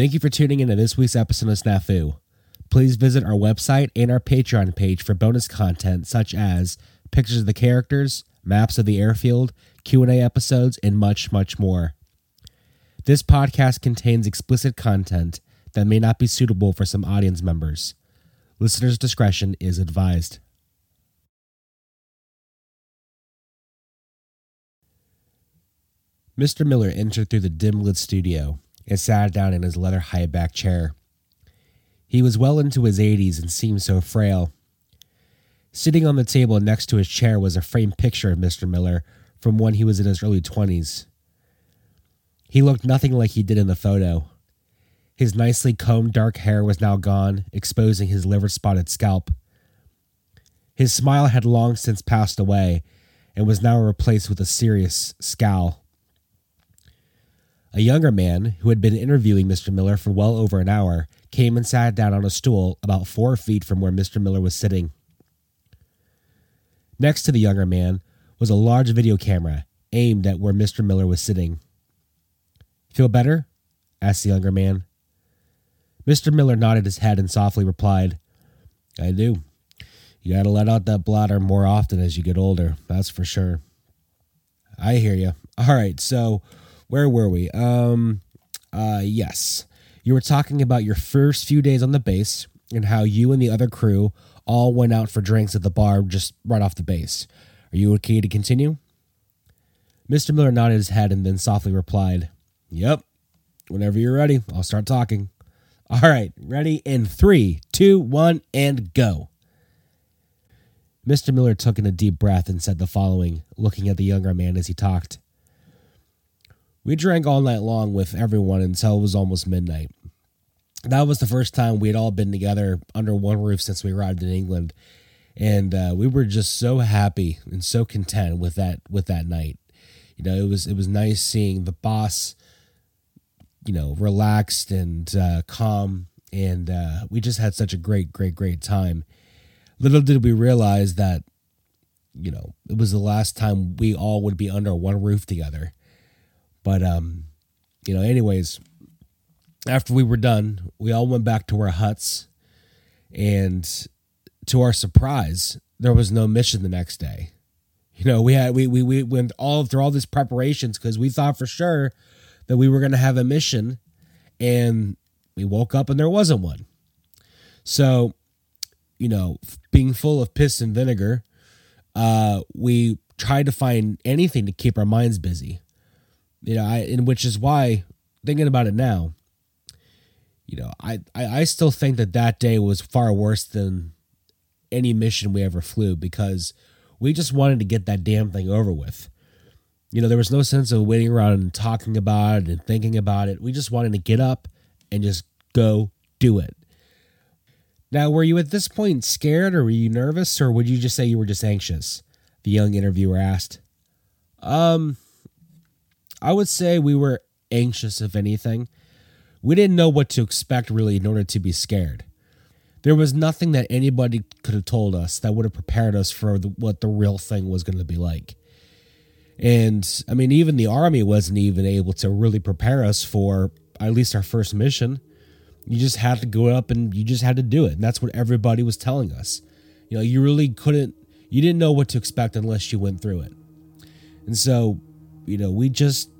Thank you for tuning in to this week's episode of Snafu. Please visit our website and our Patreon page for bonus content such as pictures of the characters, maps of the airfield, Q&A episodes, and much, much more. This podcast contains explicit content that may not be suitable for some audience members. Listener's discretion is advised. Mr. Miller entered through the dim lit studio and sat down in his leather high back chair. He was well into his 80s and seemed so frail. Sitting on the table next to his chair was a framed picture of Mr. Miller from when he was in his early 20s. He looked nothing like he did in the photo. His nicely combed dark hair was now gone, exposing his liver spotted scalp. His smile had long since passed away and was now replaced with a serious scowl. A younger man, who had been interviewing Mr. Miller for well over an hour, came and sat down on a stool about four feet from where Mr. Miller was sitting. Next to the younger man was a large video camera aimed at where Mr. Miller was sitting. Feel better? asked the younger man. Mr. Miller nodded his head and softly replied, I do. You gotta let out that bladder more often as you get older, that's for sure. I hear you. All right, so where were we? Um, uh, yes. You were talking about your first few days on the base and how you and the other crew all went out for drinks at the bar just right off the base. Are you okay to continue? Mr. Miller nodded his head and then softly replied, Yep. Whenever you're ready, I'll start talking. All right, ready in three, two, one, and go. Mr. Miller took in a deep breath and said the following, looking at the younger man as he talked. We drank all night long with everyone until it was almost midnight. That was the first time we had all been together under one roof since we arrived in England, and uh, we were just so happy and so content with that with that night. You know, it was it was nice seeing the boss, you know, relaxed and uh, calm, and uh, we just had such a great, great, great time. Little did we realize that, you know, it was the last time we all would be under one roof together but um, you know, anyways, after we were done, we all went back to our huts, and to our surprise, there was no mission the next day. You know, we had we we we went all through all these preparations because we thought for sure that we were going to have a mission, and we woke up and there wasn't one. So, you know, being full of piss and vinegar, uh, we tried to find anything to keep our minds busy you know, I and which is why thinking about it now, you know, I, I I still think that that day was far worse than any mission we ever flew because we just wanted to get that damn thing over with. You know, there was no sense of waiting around and talking about it and thinking about it. We just wanted to get up and just go do it. Now, were you at this point scared or were you nervous or would you just say you were just anxious? The young interviewer asked. Um, I would say we were anxious, if anything. We didn't know what to expect really in order to be scared. There was nothing that anybody could have told us that would have prepared us for the, what the real thing was going to be like. And I mean, even the army wasn't even able to really prepare us for at least our first mission. You just had to go up and you just had to do it. And that's what everybody was telling us. You know, you really couldn't, you didn't know what to expect unless you went through it. And so you know, we just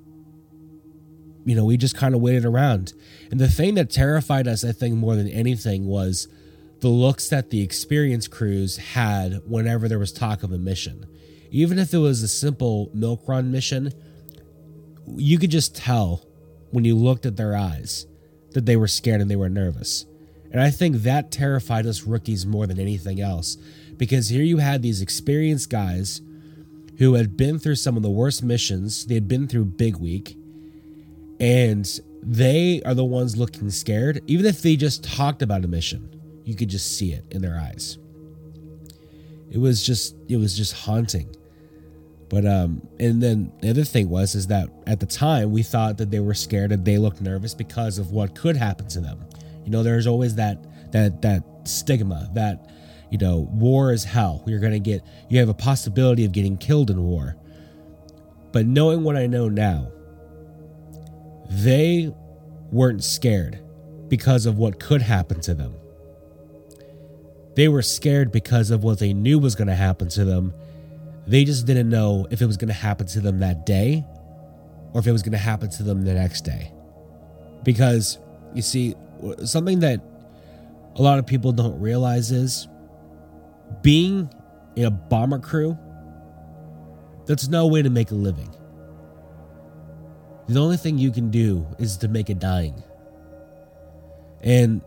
you know, we just kind of waited around. And the thing that terrified us, I think, more than anything was the looks that the experienced crews had whenever there was talk of a mission. Even if it was a simple milk run mission, you could just tell when you looked at their eyes that they were scared and they were nervous. And I think that terrified us rookies more than anything else because here you had these experienced guys who had been through some of the worst missions. They had been through Big Week, and they are the ones looking scared. Even if they just talked about a mission, you could just see it in their eyes. It was just, it was just haunting. But um, and then the other thing was is that at the time we thought that they were scared and they looked nervous because of what could happen to them. You know, there's always that that that stigma that you know, war is hell. You're going to get, you have a possibility of getting killed in war. But knowing what I know now, they weren't scared because of what could happen to them. They were scared because of what they knew was going to happen to them. They just didn't know if it was going to happen to them that day or if it was going to happen to them the next day. Because, you see, something that a lot of people don't realize is being in a bomber crew, that's no way to make a living. The only thing you can do is to make a dying. And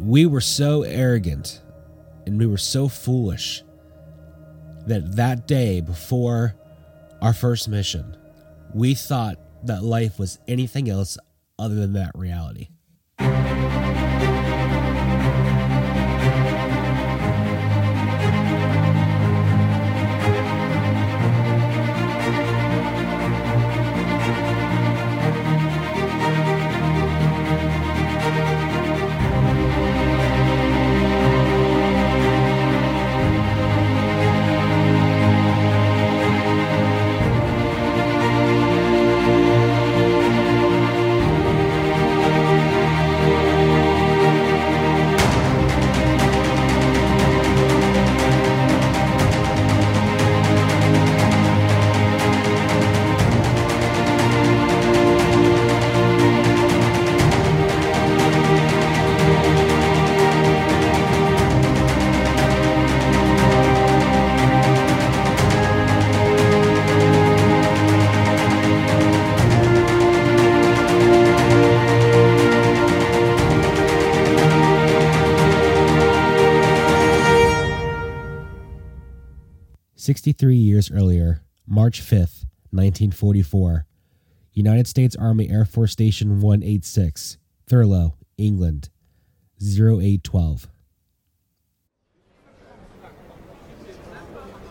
we were so arrogant and we were so foolish that that day before our first mission, we thought that life was anything else other than that reality. 63 years earlier, March 5th, 1944, United States Army Air Force Station 186, Thurlow, England, 0812.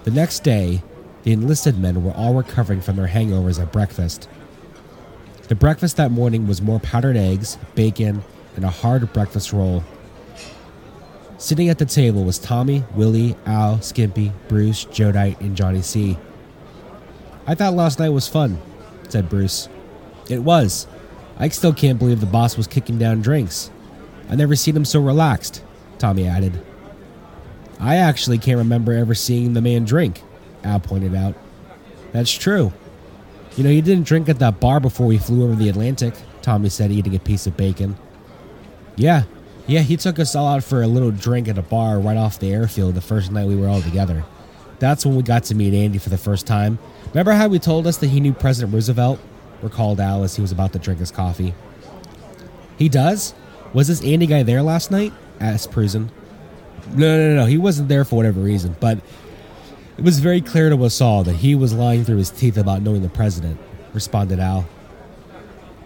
The next day, the enlisted men were all recovering from their hangovers at breakfast. The breakfast that morning was more powdered eggs, bacon, and a hard breakfast roll Sitting at the table was Tommy, Willie, Al, Skimpy, Bruce, Jodite, and Johnny C. I thought last night was fun, said Bruce. It was. I still can't believe the boss was kicking down drinks. I never seen him so relaxed, Tommy added. I actually can't remember ever seeing the man drink, Al pointed out. That's true. You know, he didn't drink at that bar before we flew over the Atlantic, Tommy said, eating a piece of bacon. Yeah, yeah, he took us all out for a little drink at a bar right off the airfield the first night we were all together. That's when we got to meet Andy for the first time. Remember how he told us that he knew President Roosevelt? Recalled Al as he was about to drink his coffee. He does? Was this Andy guy there last night? asked Prusen. No, no, no. He wasn't there for whatever reason, but it was very clear to us all that he was lying through his teeth about knowing the president, responded Al.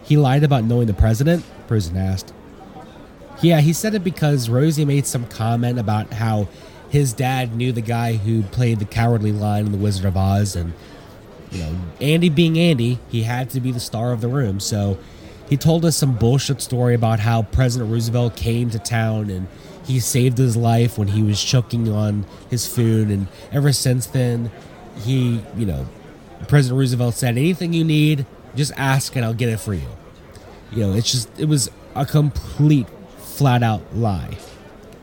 He lied about knowing the president? Prusen asked. Yeah, he said it because Rosie made some comment about how his dad knew the guy who played the cowardly lion in The Wizard of Oz, and you know, Andy being Andy, he had to be the star of the room. So he told us some bullshit story about how President Roosevelt came to town and he saved his life when he was choking on his food, and ever since then, he, you know, President Roosevelt said, "Anything you need, just ask and I'll get it for you." You know, it's just it was a complete flat out lie.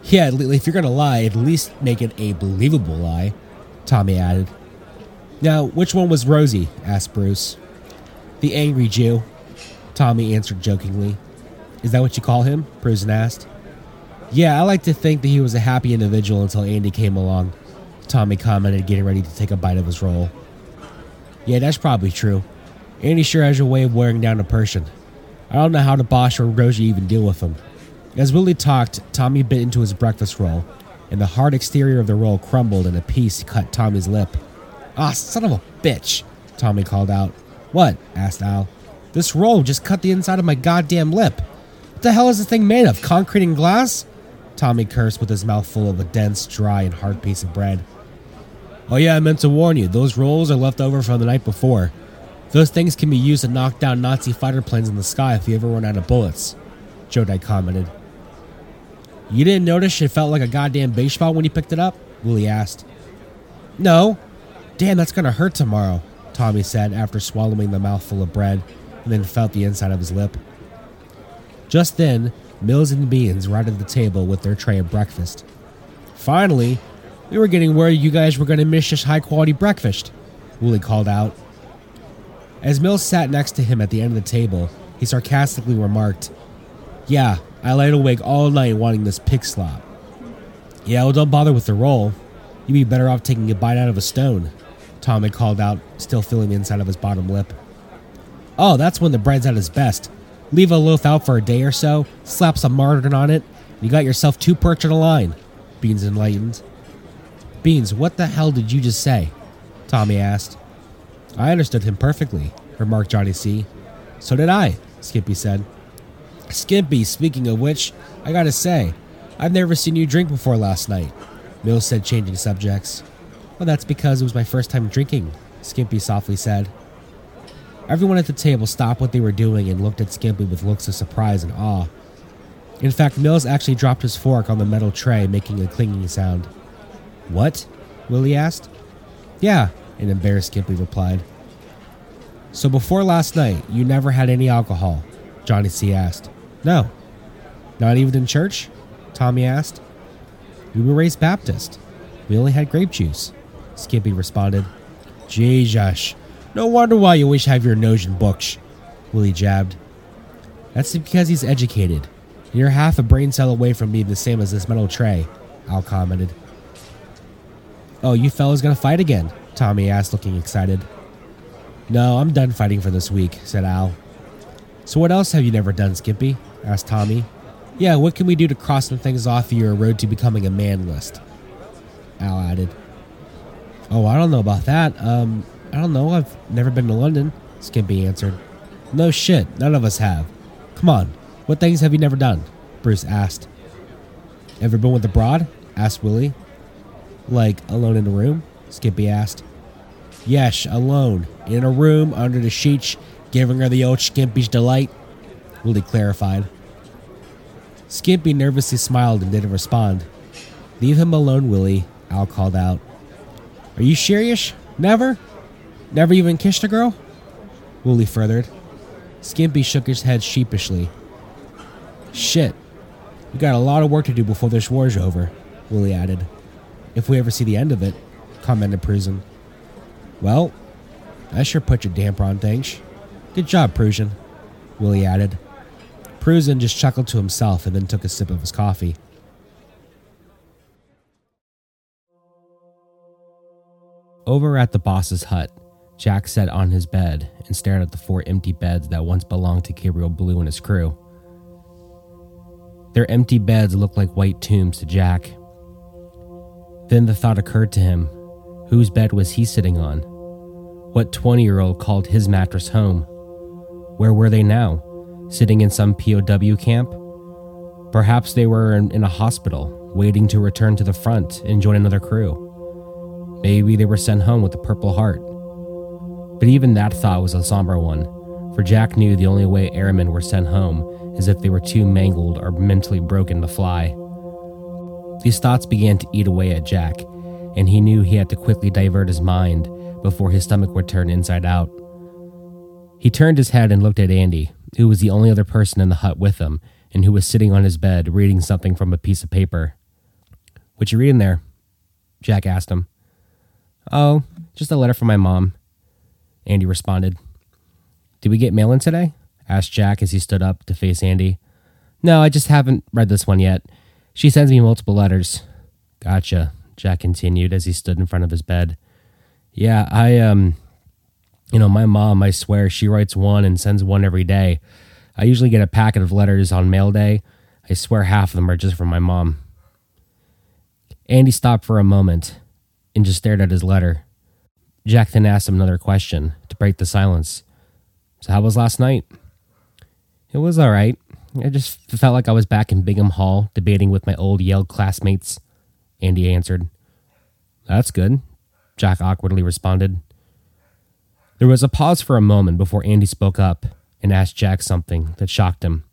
Yeah, if you're to lie, at least make it a believable lie, Tommy added. Now, which one was Rosie? asked Bruce. The angry Jew, Tommy answered jokingly. Is that what you call him? Prusen asked. Yeah, I like to think that he was a happy individual until Andy came along, Tommy commented, getting ready to take a bite of his roll. Yeah, that's probably true. Andy sure has a way of wearing down a person. I don't know how the boss or Rosie even deal with him. As Willie talked, Tommy bit into his breakfast roll, and the hard exterior of the roll crumbled and a piece cut Tommy's lip. Ah, son of a bitch, Tommy called out. What? asked Al. This roll just cut the inside of my goddamn lip. What the hell is this thing made of? Concrete and glass? Tommy cursed with his mouth full of a dense, dry, and hard piece of bread. Oh, yeah, I meant to warn you. Those rolls are left over from the night before. Those things can be used to knock down Nazi fighter planes in the sky if you ever run out of bullets, Jodite commented. You didn't notice it felt like a goddamn baseball when you picked it up? Willie asked. No. Damn, that's gonna hurt tomorrow, Tommy said after swallowing the mouthful of bread and then felt the inside of his lip. Just then, Mills and Beans at the table with their tray of breakfast. Finally, we were getting worried you guys were to miss this high quality breakfast, Wooly called out. As Mills sat next to him at the end of the table, he sarcastically remarked, Yeah, I laid awake all night wanting this pig slop. Yeah, well, don't bother with the roll. You'd be better off taking a bite out of a stone, Tom had called out, still feeling the inside of his bottom lip. Oh, that's when the bread's at its best. Leave a loaf out for a day or so, slap some margarine on it, and you got yourself two perch on a line, Beans enlightened. Beans, what the hell did you just say? Tommy asked. I understood him perfectly, remarked Johnny C. So did I, Skimpy said. Skimpy, speaking of which, I gotta say, I've never seen you drink before last night, Mills said, changing subjects. Well, that's because it was my first time drinking, Skimpy softly said. Everyone at the table stopped what they were doing and looked at Skimpy with looks of surprise and awe. In fact, Mills actually dropped his fork on the metal tray, making a clinging sound. What? Willie asked. Yeah, an embarrassed Skimpy replied. So before last night, you never had any alcohol? Johnny C. asked. No. Not even in church? Tommy asked. We were raised Baptist. We only had grape juice. Skimpy responded. Jesus, no wonder why you always have your nose in books, Willie jabbed. That's because he's educated. You're half a brain cell away from being the same as this metal tray, Al commented. Oh, you fellas gonna fight again? Tommy asked, looking excited. No, I'm done fighting for this week, said Al. So what else have you never done, Skimpy? Asked Tommy. Yeah, what can we do to cross some things off your road to becoming a man list? Al added. Oh, I don't know about that. Um, I don't know. I've never been to London, Skimpy answered. No shit, none of us have. Come on, what things have you never done? Bruce asked. Ever been with a broad? asked Willie. Like alone in a room? Skimpy asked. Yes, alone, in a room under the sheets, giving her the old Skimpy's delight, Willie clarified. Skimpy nervously smiled and didn't respond. Leave him alone, Willie, Al called out. Are you serious? Never? Never even kissed a girl? Wooly furthered. Skimpy shook his head sheepishly. Shit. We got a lot of work to do before this war's over, Wooly added. If we ever see the end of it, commented Prusen. Well, that sure put your damper on things. Good job, Prusen, Willie added. Prusen just chuckled to himself and then took a sip of his coffee. Over at the boss's hut, Jack sat on his bed and stared at the four empty beds that once belonged to Gabriel Blue and his crew. Their empty beds looked like white tombs to Jack. Then the thought occurred to him whose bed was he sitting on? What 20 year old called his mattress home? Where were they now? Sitting in some POW camp? Perhaps they were in, in a hospital, waiting to return to the front and join another crew. Maybe they were sent home with a Purple Heart. But even that thought was a somber one, for Jack knew the only way airmen were sent home is if they were too mangled or mentally broken to fly. These thoughts began to eat away at Jack, and he knew he had to quickly divert his mind before his stomach would turn inside out. He turned his head and looked at Andy, who was the only other person in the hut with him and who was sitting on his bed reading something from a piece of paper. What you reading there? Jack asked him. Oh, just a letter from my mom. Andy responded. Did we get mail in today? asked Jack as he stood up to face Andy. No, I just haven't read this one yet. She sends me multiple letters. Gotcha, Jack continued as he stood in front of his bed. Yeah, I, um, you know, my mom, I swear, she writes one and sends one every day. I usually get a packet of letters on mail day. I swear half of them are just from my mom. Andy stopped for a moment and just stared at his letter. Jack then asked him another question to break the silence. So, how was last night? It was all right. I just felt like I was back in Bingham Hall debating with my old Yale classmates, Andy answered. That's good, Jack awkwardly responded. There was a pause for a moment before Andy spoke up and asked Jack something that shocked him.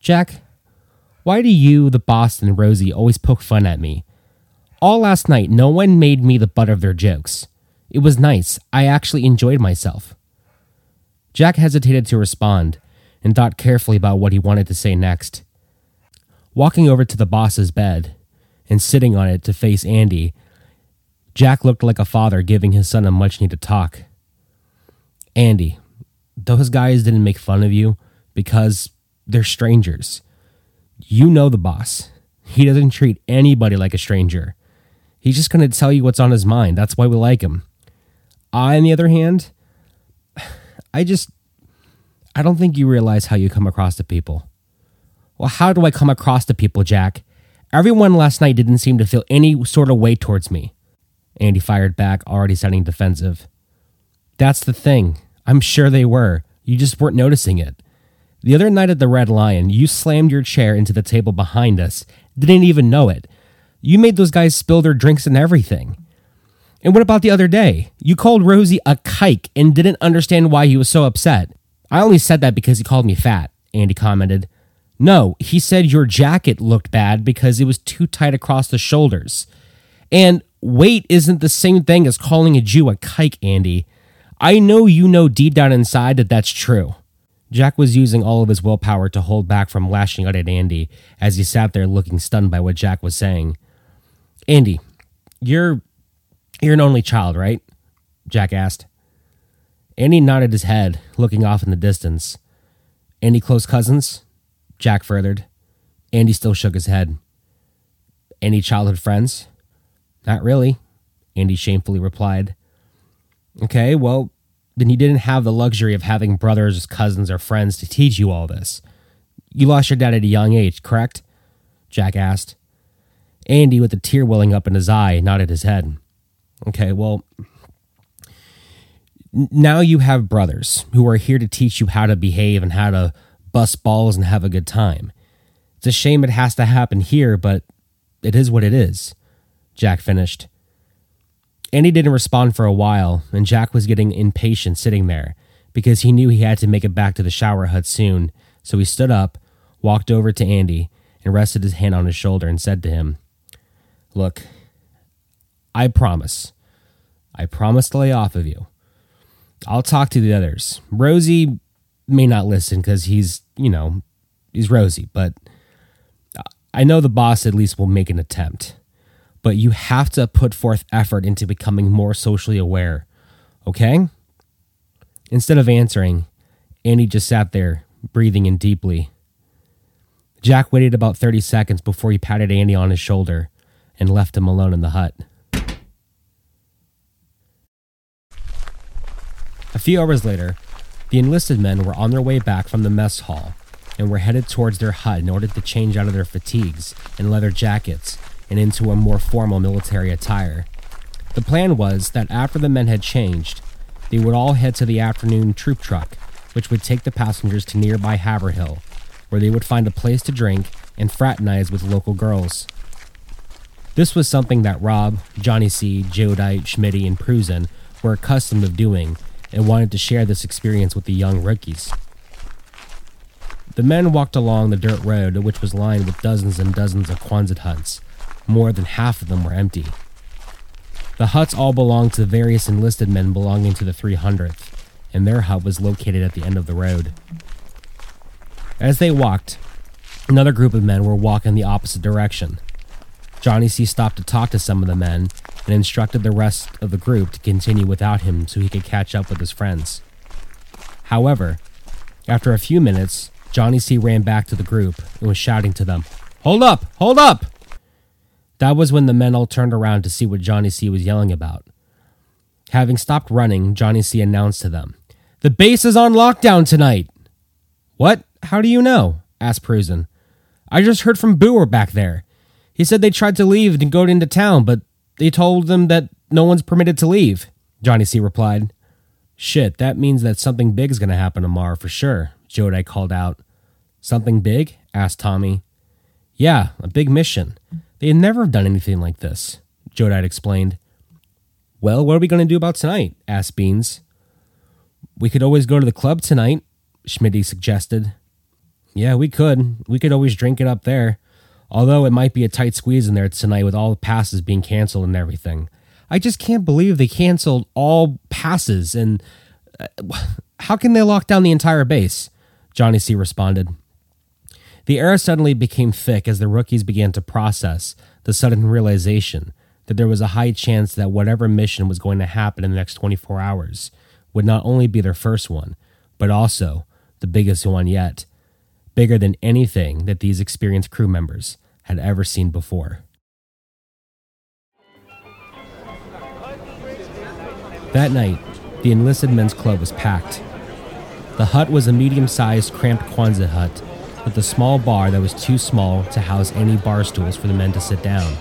Jack, why do you, the boss, and Rosie always poke fun at me? All last night, no one made me the butt of their jokes. It was nice. I actually enjoyed myself. Jack hesitated to respond and thought carefully about what he wanted to say next. Walking over to the boss's bed and sitting on it to face Andy, Jack looked like a father giving his son a much needed talk. Andy, those guys didn't make fun of you because they're strangers. You know the boss. He doesn't treat anybody like a stranger. He's just going to tell you what's on his mind. That's why we like him. I, on the other hand, I just, I don't think you realize how you come across to people. Well, how do I come across to people, Jack? Everyone last night didn't seem to feel any sort of way towards me. Andy fired back, already sounding defensive. That's the thing. I'm sure they were. You just weren't noticing it. The other night at the Red Lion, you slammed your chair into the table behind us, didn't even know it. You made those guys spill their drinks and everything. And what about the other day? You called Rosie a kike and didn't understand why he was so upset. I only said that because he called me fat, Andy commented. No, he said your jacket looked bad because it was too tight across the shoulders. And weight isn't the same thing as calling a Jew a kike, Andy. I know you know deep down inside that that's true. Jack was using all of his willpower to hold back from lashing out at Andy as he sat there looking stunned by what Jack was saying. Andy, you're you're an only child, right? Jack asked. Andy nodded his head, looking off in the distance. Any close cousins? Jack furthered. Andy still shook his head. Any childhood friends? Not really, Andy shamefully replied. Okay, well, then you didn't have the luxury of having brothers, cousins, or friends to teach you all this. You lost your dad at a young age, correct? Jack asked. Andy, with a tear welling up in his eye, nodded his head. Okay, well, now you have brothers who are here to teach you how to behave and how to bust balls and have a good time. It's a shame it has to happen here, but it is what it is. Jack finished. Andy didn't respond for a while, and Jack was getting impatient sitting there because he knew he had to make it back to the shower hut soon. So he stood up, walked over to Andy, and rested his hand on his shoulder and said to him, Look, I promise. I promise to lay off of you. I'll talk to the others. Rosie may not listen because he's, you know, he's Rosie, but I know the boss at least will make an attempt but you have to put forth effort into becoming more socially aware. Okay? Instead of answering, Andy just sat there, breathing in deeply. Jack waited about 30 seconds before he patted Andy on his shoulder and left him alone in the hut. A few hours later, the enlisted men were on their way back from the mess hall and were headed towards their hut in order to change out of their fatigues and leather jackets and into a more formal military attire. The plan was that after the men had changed, they would all head to the afternoon troop truck, which would take the passengers to nearby Haverhill, where they would find a place to drink and fraternize with local girls. This was something that Rob, Johnny C, Jodite, Schmitty, and Prusen were accustomed of doing and wanted to share this experience with the young rookies. The men walked along the dirt road, which was lined with dozens and dozens of Quonset huts, more than half of them were empty. The huts all belonged to various enlisted men belonging to the 300th, and their hut was located at the end of the road. As they walked, another group of men were walking the opposite direction. Johnny C stopped to talk to some of the men and instructed the rest of the group to continue without him so he could catch up with his friends. However, after a few minutes, Johnny C ran back to the group and was shouting to them, Hold up! Hold up! That was when the men all turned around to see what Johnny C was yelling about. Having stopped running, Johnny C announced to them, The base is on lockdown tonight. What? How do you know? asked Prusen. I just heard from Booer back there. He said they tried to leave and go into town, but they told them that no one's permitted to leave. Johnny C replied. Shit, that means that something big is going to happen tomorrow for sure, Jodite called out. Something big? asked Tommy. Yeah, a big mission. They had never have done anything like this, Jodite explained. Well, what are we going to do about tonight? asked Beans. We could always go to the club tonight, Schmitty suggested. Yeah, we could. We could always drink it up there. Although it might be a tight squeeze in there tonight with all the passes being canceled and everything. I just can't believe they canceled all passes and uh, how can they lock down the entire base? Johnny C responded. The air suddenly became thick as the rookies began to process the sudden realization that there was a high chance that whatever mission was going to happen in the next 24 hours would not only be their first one, but also the biggest one yet, bigger than anything that these experienced crew members had ever seen before. That night, the enlisted men's club was packed. The hut was a medium sized, cramped Quonset hut with a small bar that was too small to house any bar stools for the men to sit down.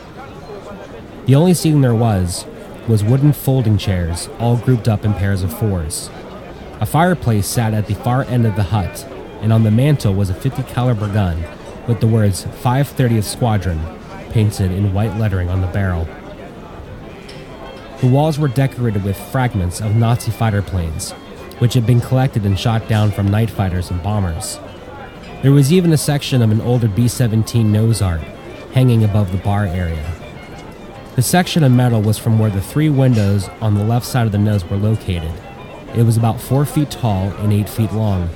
The only seating there was was wooden folding chairs, all grouped up in pairs of fours. A fireplace sat at the far end of the hut, and on the mantel was a 50 caliber gun with the words 530th Squadron painted in white lettering on the barrel. The walls were decorated with fragments of Nazi fighter planes, which had been collected and shot down from night fighters and bombers. There was even a section of an older B 17 nose art hanging above the bar area. The section of metal was from where the three windows on the left side of the nose were located. It was about 4 feet tall and 8 feet long.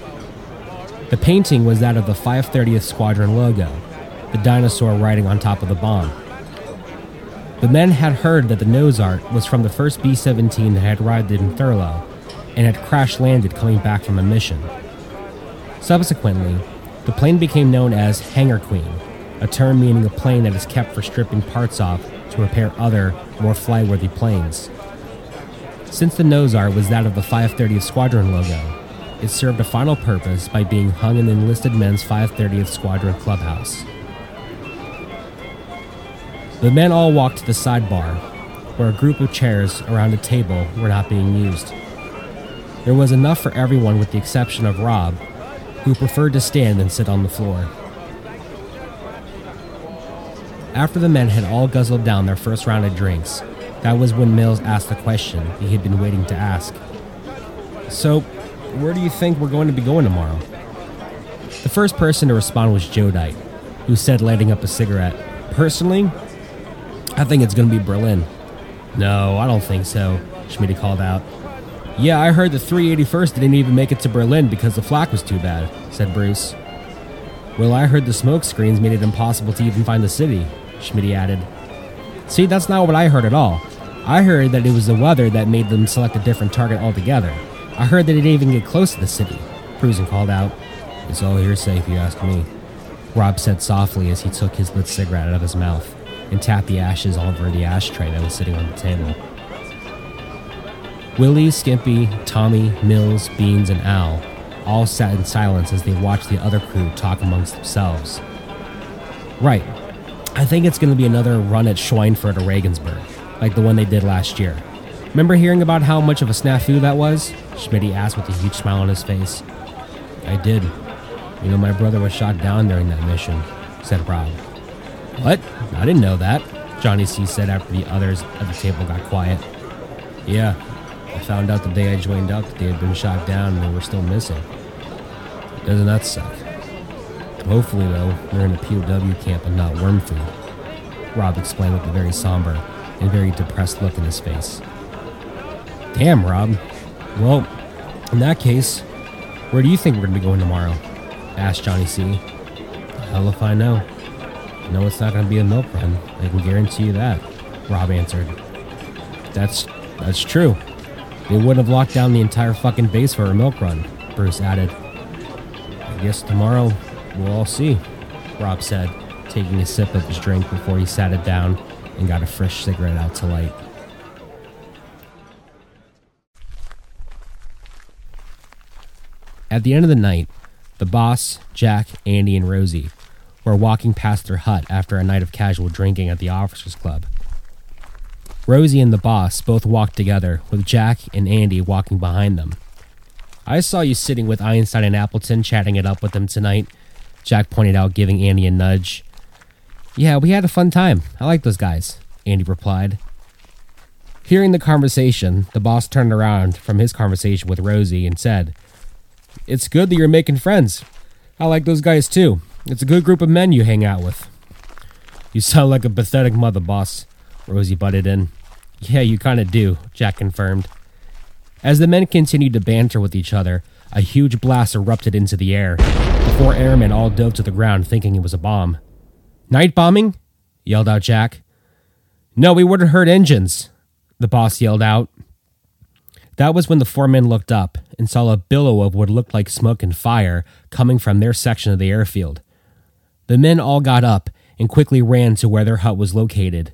The painting was that of the 530th Squadron logo, the dinosaur riding on top of the bomb. The men had heard that the nose art was from the first B 17 that had arrived in Thurlow and had crash landed coming back from a mission. Subsequently, the plane became known as Hangar Queen, a term meaning a plane that is kept for stripping parts off to repair other, more flyworthy planes. Since the nose art was that of the 530th Squadron logo, it served a final purpose by being hung in the enlisted men's 530th Squadron clubhouse. The men all walked to the sidebar, where a group of chairs around a table were not being used. There was enough for everyone with the exception of Rob, who preferred to stand and sit on the floor. After the men had all guzzled down their first round of drinks, that was when Mills asked the question he had been waiting to ask. So, where do you think we're going to be going tomorrow? The first person to respond was Jodite, who said, lighting up a cigarette, Personally, I think it's going to be Berlin. No, I don't think so, Schmidt called out. Yeah, I heard the 381st didn't even make it to Berlin because the flak was too bad, said Bruce. Well, I heard the smoke screens made it impossible to even find the city, Schmidt added. See, that's not what I heard at all. I heard that it was the weather that made them select a different target altogether. I heard that it didn't even get close to the city, Prusen called out. It's all hearsay if you ask me, Rob said softly as he took his lit cigarette out of his mouth and tapped the ashes all over the ashtray that was sitting on the table. Willie, Skimpy, Tommy, Mills, Beans, and Al all sat in silence as they watched the other crew talk amongst themselves. Right. I think it's going to be another run at Schweinfurt or Regensburg, like the one they did last year. Remember hearing about how much of a snafu that was? Schmidt asked with a huge smile on his face. I did. You know, my brother was shot down during that mission, said Rob. What? I didn't know that, Johnny C said after the others at the table got quiet. Yeah, I found out the day I joined up that they had been shot down and they were still missing. Doesn't that suck? Hopefully, though, they're in a POW camp and not worm food. Rob explained with a very somber and very depressed look in his face. Damn, Rob. Well, in that case, where do you think we're going to be going tomorrow? asked Johnny C. Hell if I know. Know it's not going to be a milk run. I can guarantee you that, Rob answered. That's that's true. They wouldn't have locked down the entire fucking base for a milk run, Bruce added. I guess tomorrow we'll all see, Rob said, taking a sip of his drink before he sat it down and got a fresh cigarette out to light. At the end of the night, the boss, Jack, Andy, and Rosie were walking past their hut after a night of casual drinking at the officers' club. Rosie and the boss both walked together, with Jack and Andy walking behind them. I saw you sitting with Einstein and Appleton chatting it up with them tonight, Jack pointed out, giving Andy a nudge. Yeah, we had a fun time. I like those guys, Andy replied. Hearing the conversation, the boss turned around from his conversation with Rosie and said, It's good that you're making friends. I like those guys too. It's a good group of men you hang out with. You sound like a pathetic mother, boss. Rosie butted in. Yeah, you kind of do, Jack confirmed. As the men continued to banter with each other, a huge blast erupted into the air. The four airmen all dove to the ground thinking it was a bomb. Night bombing? yelled out Jack. No, we would have heard engines, the boss yelled out. That was when the four men looked up and saw a billow of what looked like smoke and fire coming from their section of the airfield. The men all got up and quickly ran to where their hut was located.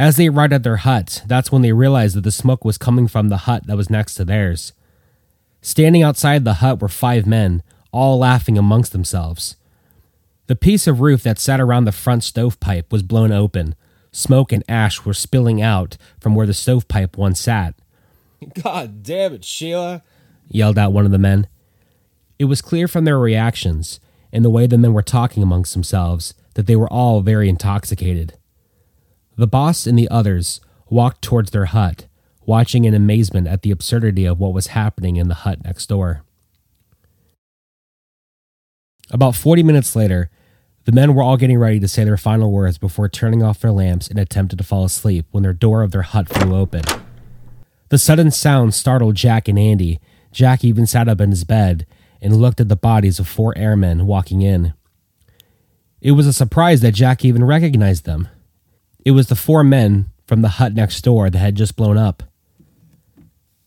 As they arrived at their hut, that's when they realized that the smoke was coming from the hut that was next to theirs. Standing outside the hut were five men, all laughing amongst themselves. The piece of roof that sat around the front stovepipe was blown open. Smoke and ash were spilling out from where the stovepipe once sat. God damn it, Sheila! yelled out one of the men. It was clear from their reactions and the way the men were talking amongst themselves that they were all very intoxicated. The boss and the others walked towards their hut, watching in amazement at the absurdity of what was happening in the hut next door. About 40 minutes later, the men were all getting ready to say their final words before turning off their lamps and attempted to fall asleep when their door of their hut flew open. The sudden sound startled Jack and Andy. Jack even sat up in his bed and looked at the bodies of four airmen walking in. It was a surprise that Jack even recognized them. It was the four men from the hut next door that had just blown up.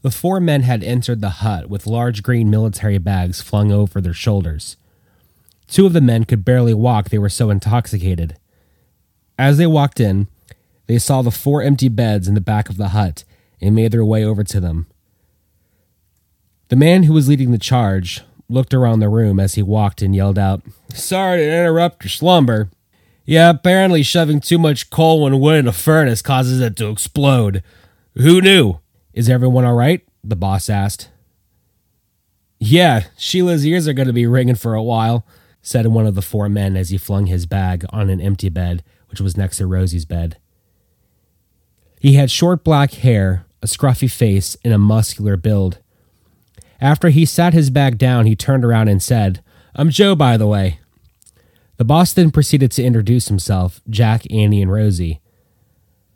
The four men had entered the hut with large green military bags flung over their shoulders. Two of the men could barely walk, they were so intoxicated. As they walked in, they saw the four empty beds in the back of the hut and made their way over to them. The man who was leading the charge looked around the room as he walked and yelled out, Sorry to interrupt your slumber. Yeah, apparently shoving too much coal and wood in a furnace causes it to explode. Who knew? Is everyone all right? The boss asked. Yeah, Sheila's ears are going to be ringing for a while, said one of the four men as he flung his bag on an empty bed, which was next to Rosie's bed. He had short black hair, a scruffy face, and a muscular build. After he sat his bag down, he turned around and said, I'm Joe, by the way. The boss then proceeded to introduce himself, Jack, Andy, and Rosie.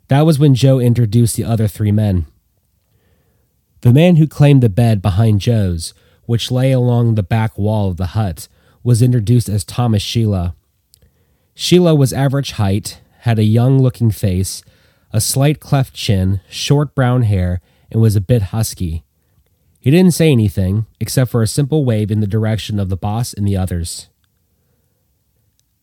That was when Joe introduced the other three men. The man who claimed the bed behind Joe's, which lay along the back wall of the hut, was introduced as Thomas Sheila. Sheila was average height, had a young looking face, a slight cleft chin, short brown hair, and was a bit husky. He didn't say anything, except for a simple wave in the direction of the boss and the others.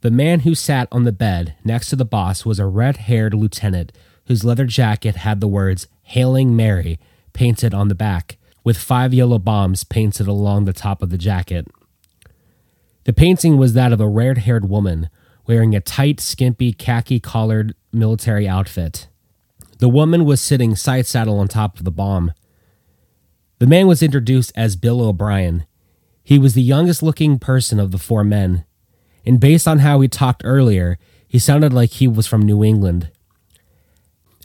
The man who sat on the bed next to the boss was a red haired lieutenant whose leather jacket had the words Hailing Mary painted on the back, with five yellow bombs painted along the top of the jacket. The painting was that of a red haired woman wearing a tight, skimpy, khaki collared military outfit. The woman was sitting side saddle on top of the bomb. The man was introduced as Bill O'Brien. He was the youngest looking person of the four men, and based on how he talked earlier, he sounded like he was from New England.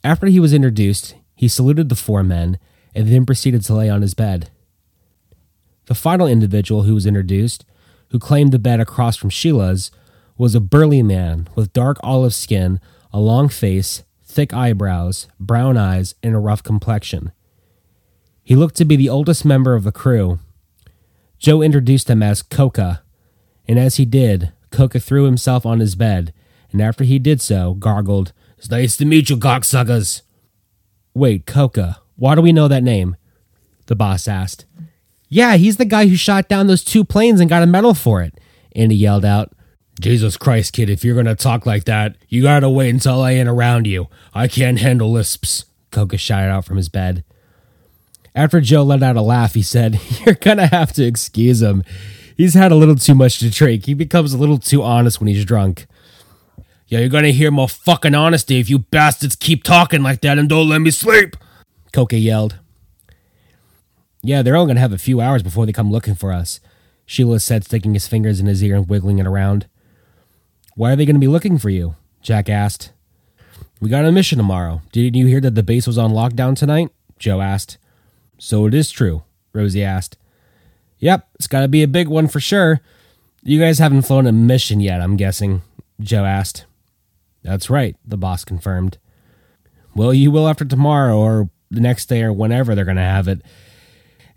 After he was introduced, he saluted the four men and then proceeded to lay on his bed. The final individual who was introduced, who claimed the bed across from Sheila's, was a burly man with dark olive skin, a long face, thick eyebrows, brown eyes, and a rough complexion. He looked to be the oldest member of the crew. Joe introduced him as Coca, and as he did, Coca threw himself on his bed, and after he did so, gargled, It's nice to meet you, cocksuckers. Wait, Coca, why do we know that name? The boss asked. Yeah, he's the guy who shot down those two planes and got a medal for it, Andy yelled out. Jesus Christ, kid, if you're gonna talk like that, you gotta wait until I ain't around you. I can't handle lisps, Coca shouted out from his bed. After Joe let out a laugh, he said, You're gonna have to excuse him. He's had a little too much to drink. He becomes a little too honest when he's drunk. Yeah, you're gonna hear more fucking honesty if you bastards keep talking like that and don't let me sleep, Coca yelled. Yeah, they're only gonna have a few hours before they come looking for us, Sheila said, sticking his fingers in his ear and wiggling it around. Why are they gonna be looking for you? Jack asked. We got a mission tomorrow. Didn't you hear that the base was on lockdown tonight? Joe asked. So it is true, Rosie asked. Yep, it's gotta be a big one for sure. You guys haven't flown a mission yet, I'm guessing, Joe asked. That's right, the boss confirmed. Well, you will after tomorrow or the next day or whenever they're gonna have it.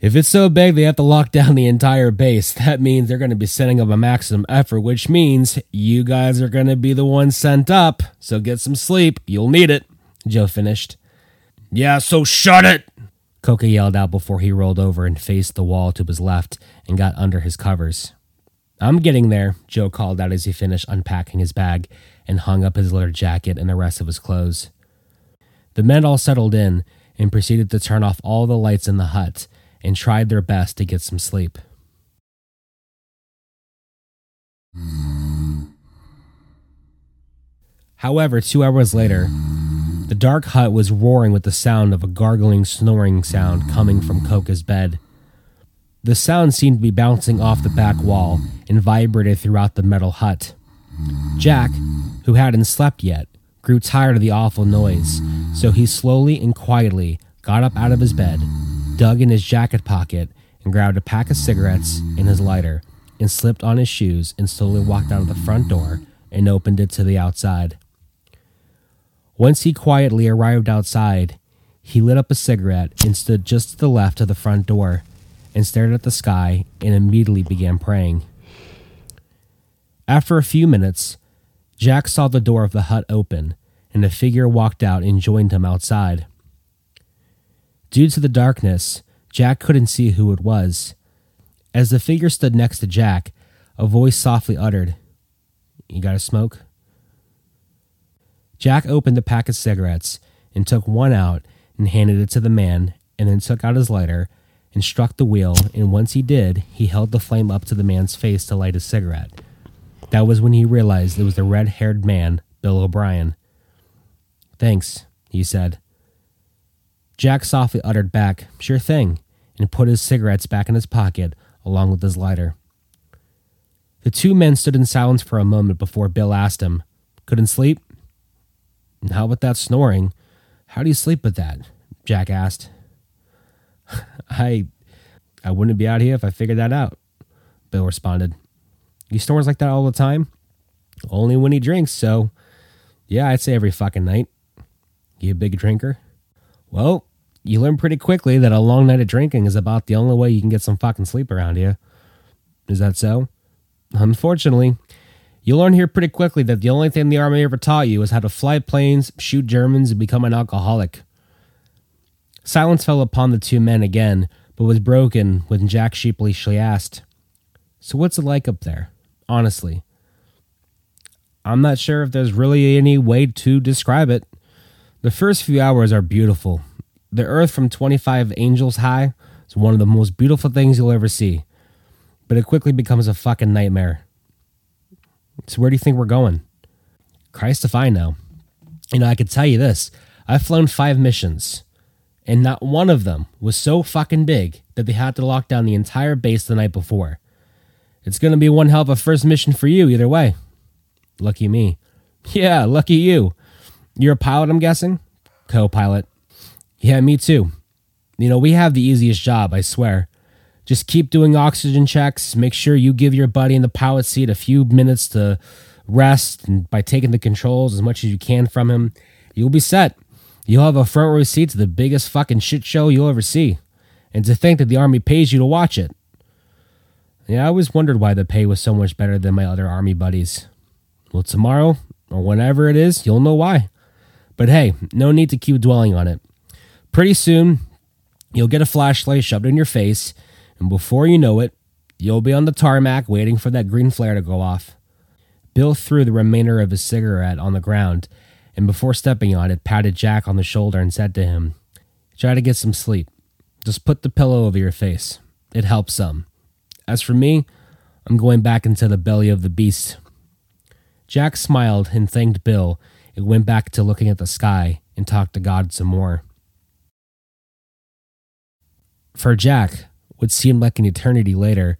If it's so big they have to lock down the entire base, that means they're going to be sending up a maximum effort, which means you guys are going to be the ones sent up. So get some sleep. You'll need it. Joe finished. Yeah, so shut it! Coca yelled out before he rolled over and faced the wall to his left and got under his covers. I'm getting there, Joe called out as he finished unpacking his bag and hung up his leather jacket and the rest of his clothes. The men all settled in and proceeded to turn off all the lights in the hut and tried their best to get some sleep. However, two hours later, the dark hut was roaring with the sound of a gargling, snoring sound coming from Coca's bed. The sound seemed to be bouncing off the back wall and vibrated throughout the metal hut. Jack, who hadn't slept yet, grew tired of the awful noise, so he slowly and quietly got up out of his bed, dug in his jacket pocket, and grabbed a pack of cigarettes and his lighter, and slipped on his shoes and slowly walked out of the front door and opened it to the outside. Once he quietly arrived outside, he lit up a cigarette and stood just to the left of the front door and stared at the sky and immediately began praying. After a few minutes, Jack saw the door of the hut open and a figure walked out and joined him outside. Due to the darkness, Jack couldn't see who it was. As the figure stood next to Jack, a voice softly uttered, You got a smoke? Jack opened a pack of cigarettes and took one out and handed it to the man, and then took out his lighter and struck the wheel. And once he did, he held the flame up to the man's face to light his cigarette. That was when he realized it was the red haired man, Bill O'Brien. Thanks, he said. Jack softly uttered back, Sure thing, and put his cigarettes back in his pocket along with his lighter. The two men stood in silence for a moment before Bill asked him, Couldn't sleep? How about that snoring? How do you sleep with that? Jack asked. I I wouldn't be out here if I figured that out, Bill responded. He snores like that all the time? Only when he drinks, so yeah, I'd say every fucking night. You a big drinker? Well, you learn pretty quickly that a long night of drinking is about the only way you can get some fucking sleep around here. Is that so? Unfortunately, you learn here pretty quickly that the only thing the Army ever taught you is how to fly planes, shoot Germans, and become an alcoholic. Silence fell upon the two men again, but was broken when Jack sheepishly asked, So what's it like up there? Honestly. I'm not sure if there's really any way to describe it. The first few hours are beautiful. The earth from 25 angels high is one of the most beautiful things you'll ever see. But it quickly becomes a fucking nightmare. So where do you think we're going? Christ if I know. You know, I could tell you this. I've flown five missions, and not one of them was so fucking big that they had to lock down the entire base the night before. It's gonna be one hell of a first mission for you either way. Lucky me. Yeah, lucky you. You're a pilot, I'm guessing? Co pilot. Yeah, me too. You know, we have the easiest job, I swear. Just keep doing oxygen checks. Make sure you give your buddy in the pilot seat a few minutes to rest. And by taking the controls as much as you can from him, you'll be set. You'll have a front row seat to the biggest fucking shit show you'll ever see. And to think that the Army pays you to watch it. Yeah, I always wondered why the pay was so much better than my other Army buddies. Well, tomorrow, or whenever it is, you'll know why. But hey, no need to keep dwelling on it. Pretty soon, you'll get a flashlight shoved in your face and before you know it, you'll be on the tarmac waiting for that green flare to go off. Bill threw the remainder of his cigarette on the ground, and before stepping on it, patted Jack on the shoulder and said to him, Try to get some sleep. Just put the pillow over your face. It helps some. As for me, I'm going back into the belly of the beast. Jack smiled and thanked Bill and went back to looking at the sky and talked to God some more. For Jack, what seemed like an eternity later,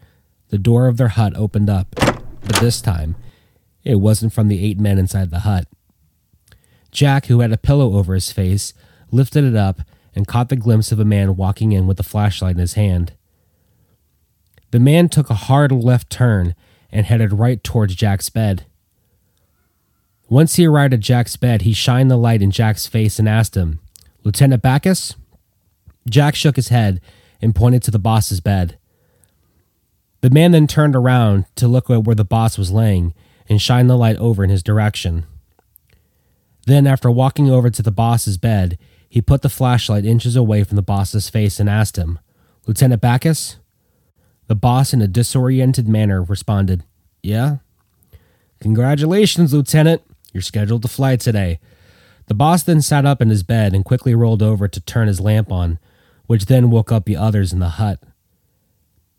the door of their hut opened up, but this time, it wasn't from the eight men inside the hut. Jack, who had a pillow over his face, lifted it up and caught the glimpse of a man walking in with a flashlight in his hand. The man took a hard left turn and headed right towards Jack's bed. Once he arrived at Jack's bed, he shined the light in Jack's face and asked him, Lieutenant Backus? Jack shook his head and pointed to the boss's bed. The man then turned around to look at where the boss was laying and shined the light over in his direction. Then, after walking over to the boss's bed, he put the flashlight inches away from the boss's face and asked him, Lieutenant Backus? The boss, in a disoriented manner, responded, Yeah? Congratulations, Lieutenant. You're scheduled to fly today. The boss then sat up in his bed and quickly rolled over to turn his lamp on, which then woke up the others in the hut.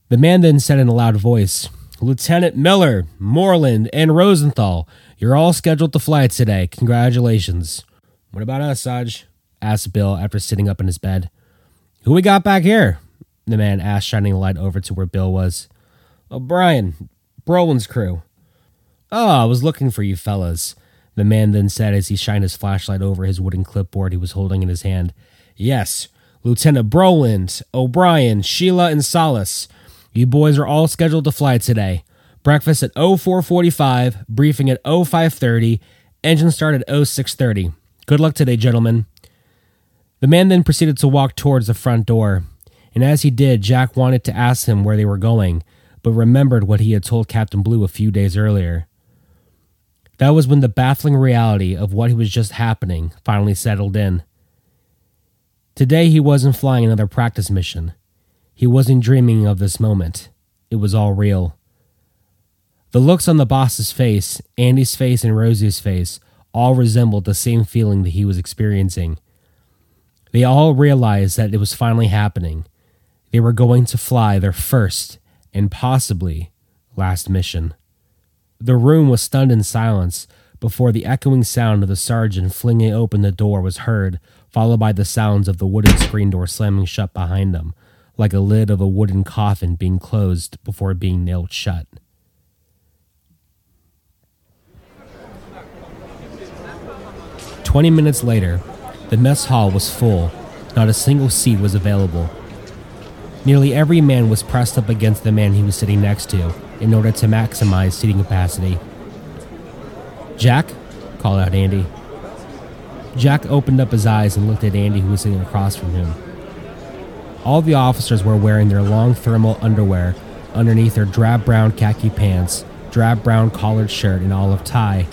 The man then said in a loud voice, Lieutenant Miller, Moreland, and Rosenthal, you're all scheduled to fly today. Congratulations. What about us, Saj? asked Bill after sitting up in his bed. Who we got back here? The man asked, shining a light over to where Bill was. Oh, O'Brien, Brolin's crew. Oh, I was looking for you fellas. The man then said as he shined his flashlight over his wooden clipboard he was holding in his hand. Yes, Lieutenant Brolin, O'Brien, Sheila, and Solace. You boys are all scheduled to fly today. Breakfast at 0445, briefing at 0530, engine start at 0630. Good luck today, gentlemen. The man then proceeded to walk towards the front door, and as he did, Jack wanted to ask him where they were going, but remembered what he had told Captain Blue a few days earlier. That was when the baffling reality of what was just happening finally settled in. Today, he wasn't flying another practice mission. He wasn't dreaming of this moment. It was all real. The looks on the boss's face, Andy's face, and Rosie's face all resembled the same feeling that he was experiencing. They all realized that it was finally happening. They were going to fly their first and possibly last mission. The room was stunned in silence before the echoing sound of the sergeant flinging open the door was heard, followed by the sounds of the wooden screen door slamming shut behind them, like a lid of a wooden coffin being closed before being nailed shut. Twenty minutes later, the mess hall was full. Not a single seat was available. Nearly every man was pressed up against the man he was sitting next to, in order to maximize seating capacity. Jack? called out Andy. Jack opened up his eyes and looked at Andy, who was sitting across from him. All the officers were wearing their long thermal underwear underneath their drab brown khaki pants, drab brown collared shirt, and olive tie.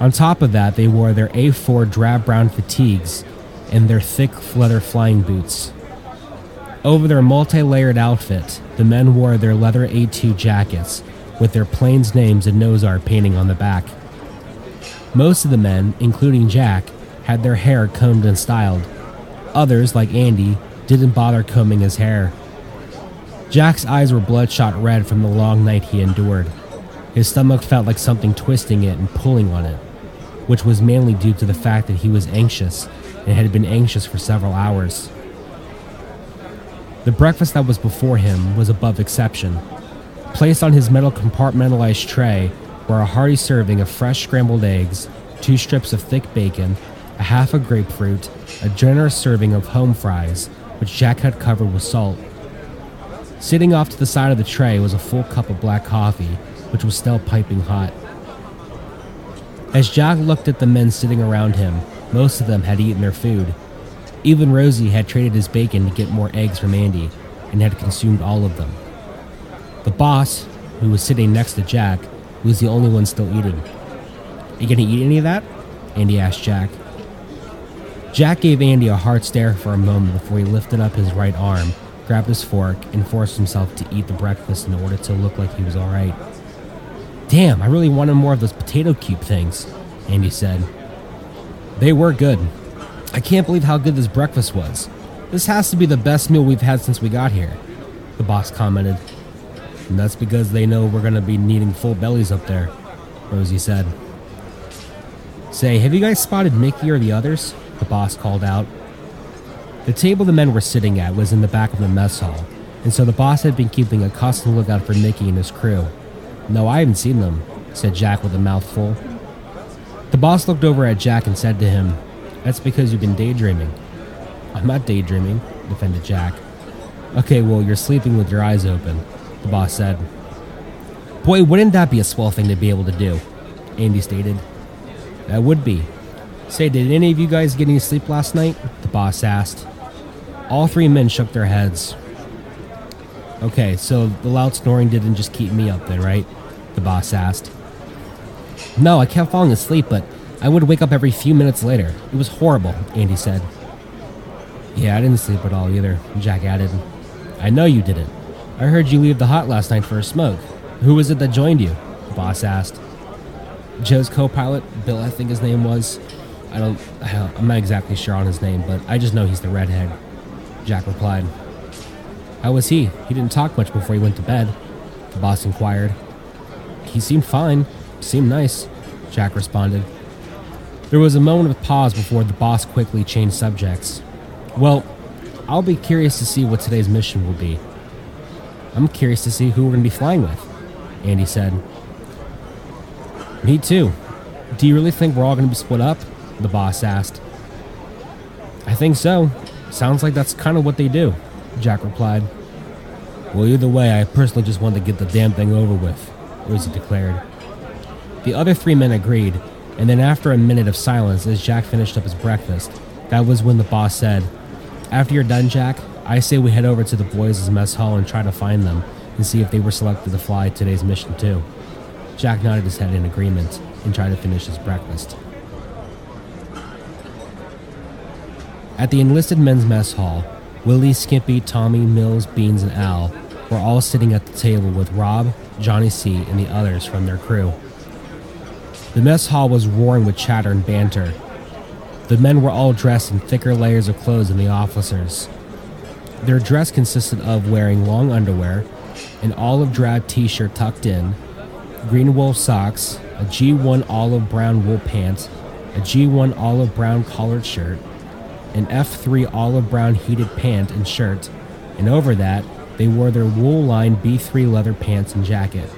On top of that, they wore their A4 drab brown fatigues and their thick leather flying boots. Over their multi layered outfit, the men wore their leather A2 jackets with their planes names and nose art painting on the back. Most of the men, including Jack, had their hair combed and styled. Others, like Andy, didn't bother combing his hair. Jack's eyes were bloodshot red from the long night he endured. His stomach felt like something twisting it and pulling on it, which was mainly due to the fact that he was anxious and had been anxious for several hours. The breakfast that was before him was above exception. Placed on his metal compartmentalized tray were a hearty serving of fresh scrambled eggs, two strips of thick bacon, a half a grapefruit, a generous serving of home fries, which Jack had covered with salt. Sitting off to the side of the tray was a full cup of black coffee, which was still piping hot. As Jack looked at the men sitting around him, most of them had eaten their food, even Rosie had traded his bacon to get more eggs from Andy and had consumed all of them. The boss, who was sitting next to Jack, was the only one still eating. Are you gonna eat any of that? Andy asked Jack. Jack gave Andy a hard stare for a moment before he lifted up his right arm, grabbed his fork, and forced himself to eat the breakfast in order to look like he was alright. Damn, I really wanted more of those potato cube things, Andy said. They were good, I can't believe how good this breakfast was. This has to be the best meal we've had since we got here, the boss commented. And that's because they know we're going to be needing full bellies up there, Rosie said. Say, have you guys spotted Mickey or the others? The boss called out. The table the men were sitting at was in the back of the mess hall, and so the boss had been keeping a constant lookout for Mickey and his crew. No, I haven't seen them, said Jack with a mouthful. The boss looked over at Jack and said to him, that's because you've been daydreaming. I'm not daydreaming, defended Jack. Okay, well, you're sleeping with your eyes open, the boss said. Boy, wouldn't that be a swell thing to be able to do? Andy stated. That would be. Say, did any of you guys get any sleep last night? The boss asked. All three men shook their heads. Okay, so the loud snoring didn't just keep me up then, right? The boss asked. No, I kept falling asleep, but I would wake up every few minutes later. It was horrible, Andy said. Yeah, I didn't sleep at all either, Jack added. I know you didn't. I heard you leave the hut last night for a smoke. Who was it that joined you? The boss asked. Joe's co-pilot, Bill, I think his name was. I don't. I'm not exactly sure on his name, but I just know he's the redhead. Jack replied. How was he? He didn't talk much before he went to bed. The boss inquired. He seemed fine. Seemed nice. Jack responded. There was a moment of pause before the boss quickly changed subjects. Well, I'll be curious to see what today's mission will be. I'm curious to see who we're going to be flying with, Andy said. Me too. Do you really think we're all going to be split up? The boss asked. I think so. Sounds like that's kind of what they do, Jack replied. Well, either way, I personally just want to get the damn thing over with, Rosie declared. The other three men agreed, and then after a minute of silence as Jack finished up his breakfast, that was when the boss said, After you're done, Jack, I say we head over to the boys' mess hall and try to find them and see if they were selected to fly today's mission too. Jack nodded his head in agreement and tried to finish his breakfast. At the enlisted men's mess hall, Willie, Skimpy, Tommy, Mills, Beans, and Al were all sitting at the table with Rob, Johnny C., and the others from their crew. The mess hall was roaring with chatter and banter. The men were all dressed in thicker layers of clothes than the officers. Their dress consisted of wearing long underwear, an olive drab t shirt tucked in, green wool socks, a G1 olive brown wool pant, a G1 olive brown collared shirt, an F3 olive brown heated pant and shirt, and over that, they wore their wool lined B3 leather pants and jacket.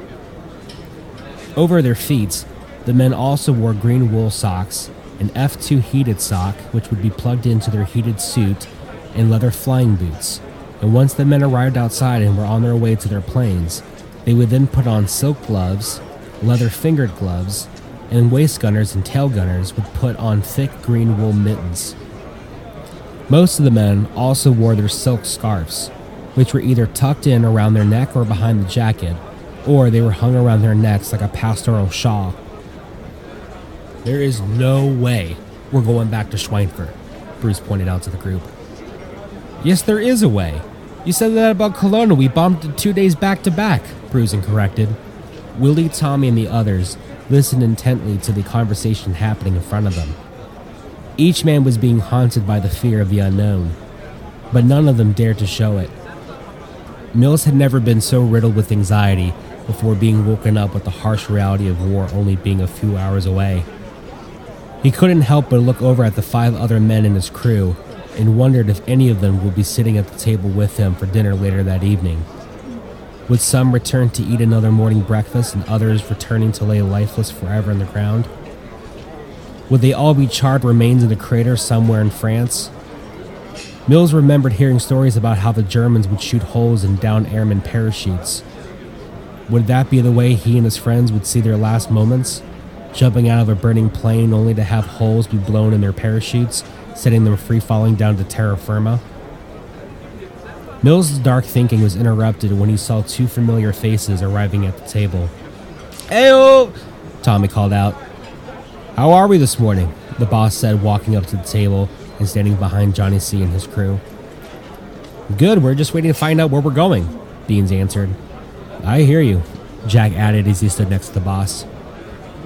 Over their feet, the men also wore green wool socks, an F2 heated sock, which would be plugged into their heated suit, and leather flying boots. And once the men arrived outside and were on their way to their planes, they would then put on silk gloves, leather fingered gloves, and waist gunners and tail gunners would put on thick green wool mittens. Most of the men also wore their silk scarves, which were either tucked in around their neck or behind the jacket, or they were hung around their necks like a pastoral shawl. There is no way we're going back to Schweinfurt, Bruce pointed out to the group. Yes, there is a way. You said that about Kelowna. We bombed it two days back to back, Bruce corrected. Willie, Tommy, and the others listened intently to the conversation happening in front of them. Each man was being haunted by the fear of the unknown, but none of them dared to show it. Mills had never been so riddled with anxiety before being woken up with the harsh reality of war only being a few hours away. He couldn't help but look over at the five other men in his crew and wondered if any of them would be sitting at the table with him for dinner later that evening. Would some return to eat another morning breakfast and others returning to lay lifeless forever in the ground? Would they all be charred remains in a crater somewhere in France? Mills remembered hearing stories about how the Germans would shoot holes in down airmen parachutes. Would that be the way he and his friends would see their last moments? Jumping out of a burning plane only to have holes be blown in their parachutes, setting them free falling down to terra firma? Mill's dark thinking was interrupted when he saw two familiar faces arriving at the table. Heyo! Tommy called out. How are we this morning? The boss said, walking up to the table and standing behind Johnny C. and his crew. Good, we're just waiting to find out where we're going, Beans answered. I hear you, Jack added as he stood next to the boss.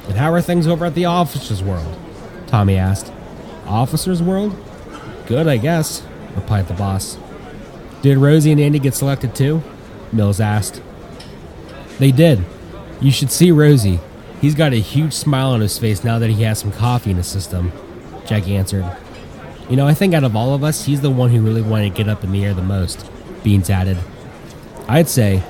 And how are things over at the officers' world? Tommy asked. Officers' world? Good, I guess, replied the boss. Did Rosie and Andy get selected too? Mills asked. They did. You should see Rosie. He's got a huge smile on his face now that he has some coffee in his system, Jackie answered. You know, I think out of all of us, he's the one who really wanted to get up in the air the most, Beans added. I'd say,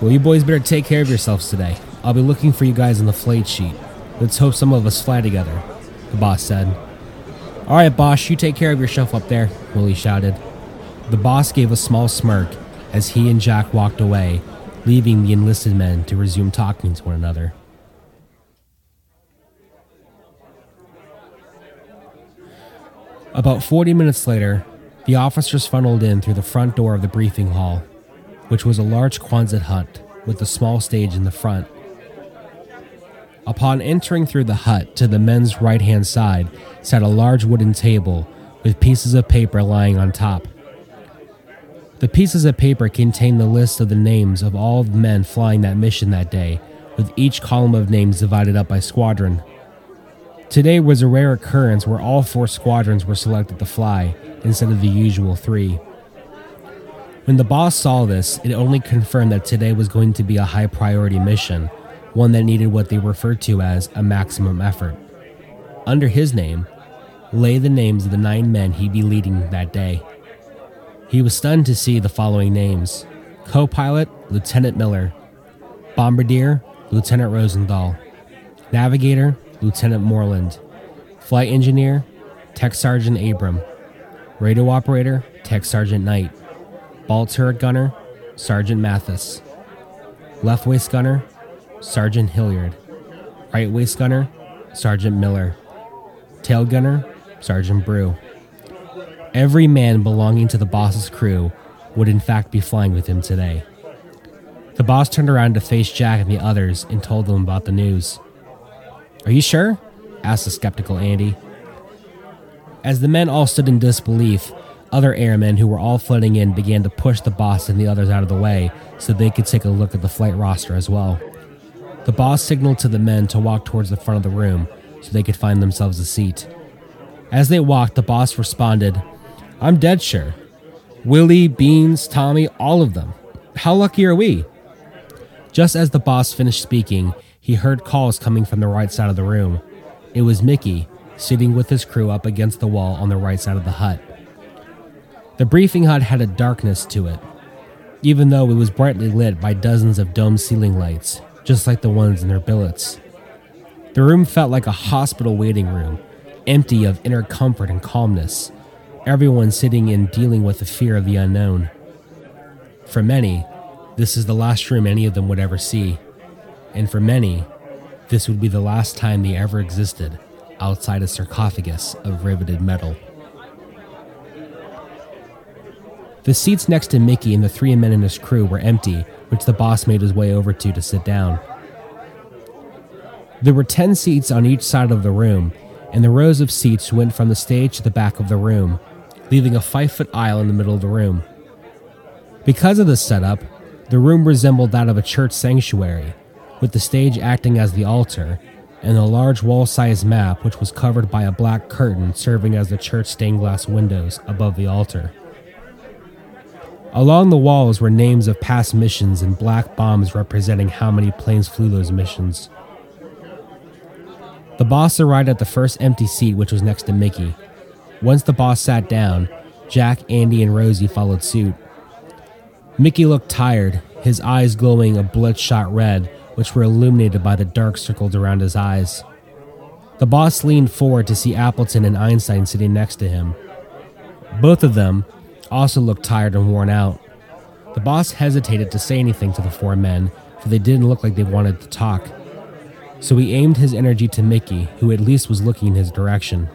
well, you boys better take care of yourselves today. I'll be looking for you guys on the flight sheet. Let's hope some of us fly together, the boss said. All right, boss, you take care of yourself up there, Willie shouted. The boss gave a small smirk as he and Jack walked away, leaving the enlisted men to resume talking to one another. About 40 minutes later, The officers funneled in through the front door of the briefing hall, which was a large Quonset hut with a small stage in the front. Upon entering through the hut, to the men's right hand side sat a large wooden table with pieces of paper lying on top. The pieces of paper contained the list of the names of all the men flying that mission that day, with each column of names divided up by squadron. Today was a rare occurrence where all four squadrons were selected to fly instead of the usual three. When the boss saw this, it only confirmed that today was going to be a high priority mission, one that needed what they referred to as a maximum effort. Under his name lay the names of the nine men he'd be leading that day. He was stunned to see the following names Co pilot, Lieutenant Miller, Bombardier, Lieutenant Rosendahl, Navigator, Lieutenant Moreland, Flight Engineer, Tech Sergeant Abram, Radio Operator, Tech Sergeant Knight, Ball Turret Gunner, Sergeant Mathis, Left Waist Gunner, Sergeant Hilliard, Right Waist Gunner, Sergeant Miller, Tail Gunner, Sergeant Brew. Every man belonging to the boss's crew would in fact be flying with him today. The boss turned around to face Jack and the others and told them about the news. Are you sure? asked the skeptical Andy. As the men all stood in disbelief, other airmen who were all flooding in began to push the boss and the others out of the way so they could take a look at the flight roster as well. The boss signaled to the men to walk towards the front of the room so they could find themselves a seat. As they walked, the boss responded, I'm dead sure. Willie, Beans, Tommy, all of them. How lucky are we? Just as the boss finished speaking, he heard calls coming from the right side of the room. It was Mickey, sitting with his crew up against the wall on the right side of the hut. The briefing hut had a darkness to it, even though it was brightly lit by dozens of dome ceiling lights, just like the ones in their billets. The room felt like a hospital waiting room, empty of inner comfort and calmness, everyone sitting in dealing with the fear of the unknown. For many, this is the last room any of them would ever see, and for many, this would be the last time they ever existed outside a sarcophagus of riveted metal. The seats next to Mickey and the three men in his crew were empty, which the boss made his way over to to sit down. There were 10 seats on each side of the room, and the rows of seats went from the stage to the back of the room, leaving a five foot aisle in the middle of the room. Because of this setup, the room resembled that of a church sanctuary, with the stage acting as the altar, and a large wall sized map which was covered by a black curtain serving as the church stained glass windows above the altar. Along the walls were names of past missions and black bombs representing how many planes flew those missions. The boss arrived at the first empty seat, which was next to Mickey. Once the boss sat down, Jack, Andy, and Rosie followed suit. Mickey looked tired, his eyes glowing a bloodshot red, which were illuminated by the dark circles around his eyes. The boss leaned forward to see Appleton and Einstein sitting next to him. Both of them also looked tired and worn out. The boss hesitated to say anything to the four men, for they didn't look like they wanted to talk. So he aimed his energy to Mickey, who at least was looking in his direction.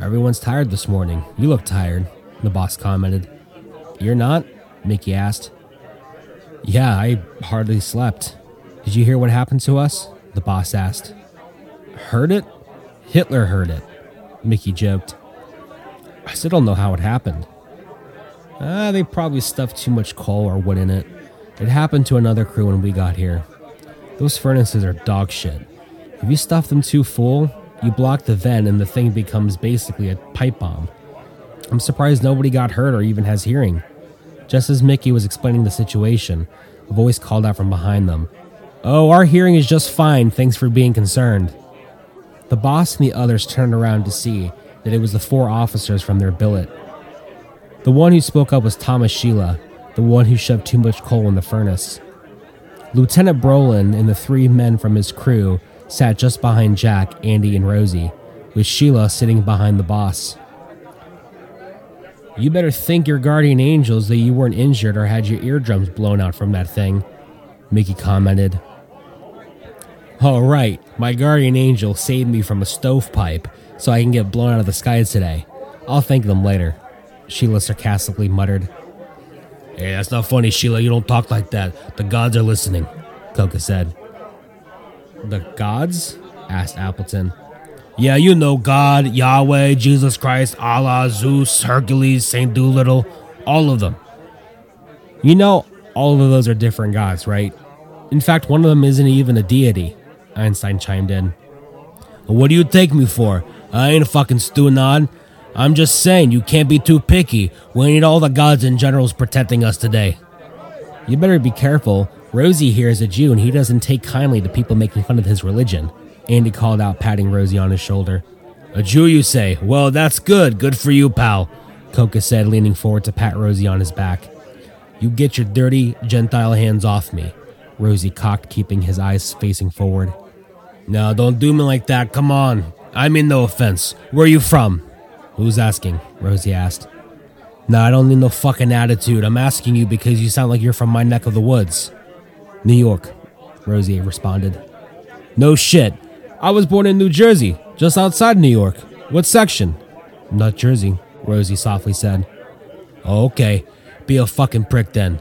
Everyone's tired this morning. You look tired, the boss commented. You're not? Mickey asked. Yeah, I hardly slept. Did you hear what happened to us? The boss asked. Heard it? Hitler heard it, Mickey joked. I still don't know how it happened. Ah, they probably stuffed too much coal or wood in it. It happened to another crew when we got here. Those furnaces are dog shit. If you stuff them too full, you block the vent and the thing becomes basically a pipe bomb. I'm surprised nobody got hurt or even has hearing. Just as Mickey was explaining the situation, a voice called out from behind them Oh, our hearing is just fine, thanks for being concerned. The boss and the others turned around to see that it was the four officers from their billet. The one who spoke up was Thomas Sheila, the one who shoved too much coal in the furnace. Lieutenant Brolin and the three men from his crew sat just behind Jack, Andy, and Rosie, with Sheila sitting behind the boss. You better thank your guardian angels that you weren't injured or had your eardrums blown out from that thing, Mickey commented. All right, my guardian angel saved me from a stovepipe so I can get blown out of the sky today. I'll thank them later, Sheila sarcastically muttered. Hey, that's not funny, Sheila. You don't talk like that. The gods are listening, Coca said. The gods? asked Appleton. Yeah, you know God, Yahweh, Jesus Christ, Allah, Zeus, Hercules, Saint Doolittle, all of them. You know, all of those are different gods, right? In fact, one of them isn't even a deity, Einstein chimed in. What do you take me for? I ain't a fucking stew I'm just saying you can't be too picky. We need all the gods and generals protecting us today. You better be careful. Rosie here is a Jew and he doesn't take kindly to people making fun of his religion. Andy called out, patting Rosie on his shoulder. A Jew, you say? Well, that's good. Good for you, pal. Coca said, leaning forward to pat Rosie on his back. You get your dirty Gentile hands off me. Rosie cocked, keeping his eyes facing forward. No, don't do me like that. Come on. I mean no offense. Where are you from? Who's asking? Rosie asked. No, I don't need no fucking attitude. I'm asking you because you sound like you're from my neck of the woods. New York, Rosie responded. No shit. I was born in New Jersey, just outside New York. What section? Not Jersey, Rosie softly said. Okay. Be a fucking prick then.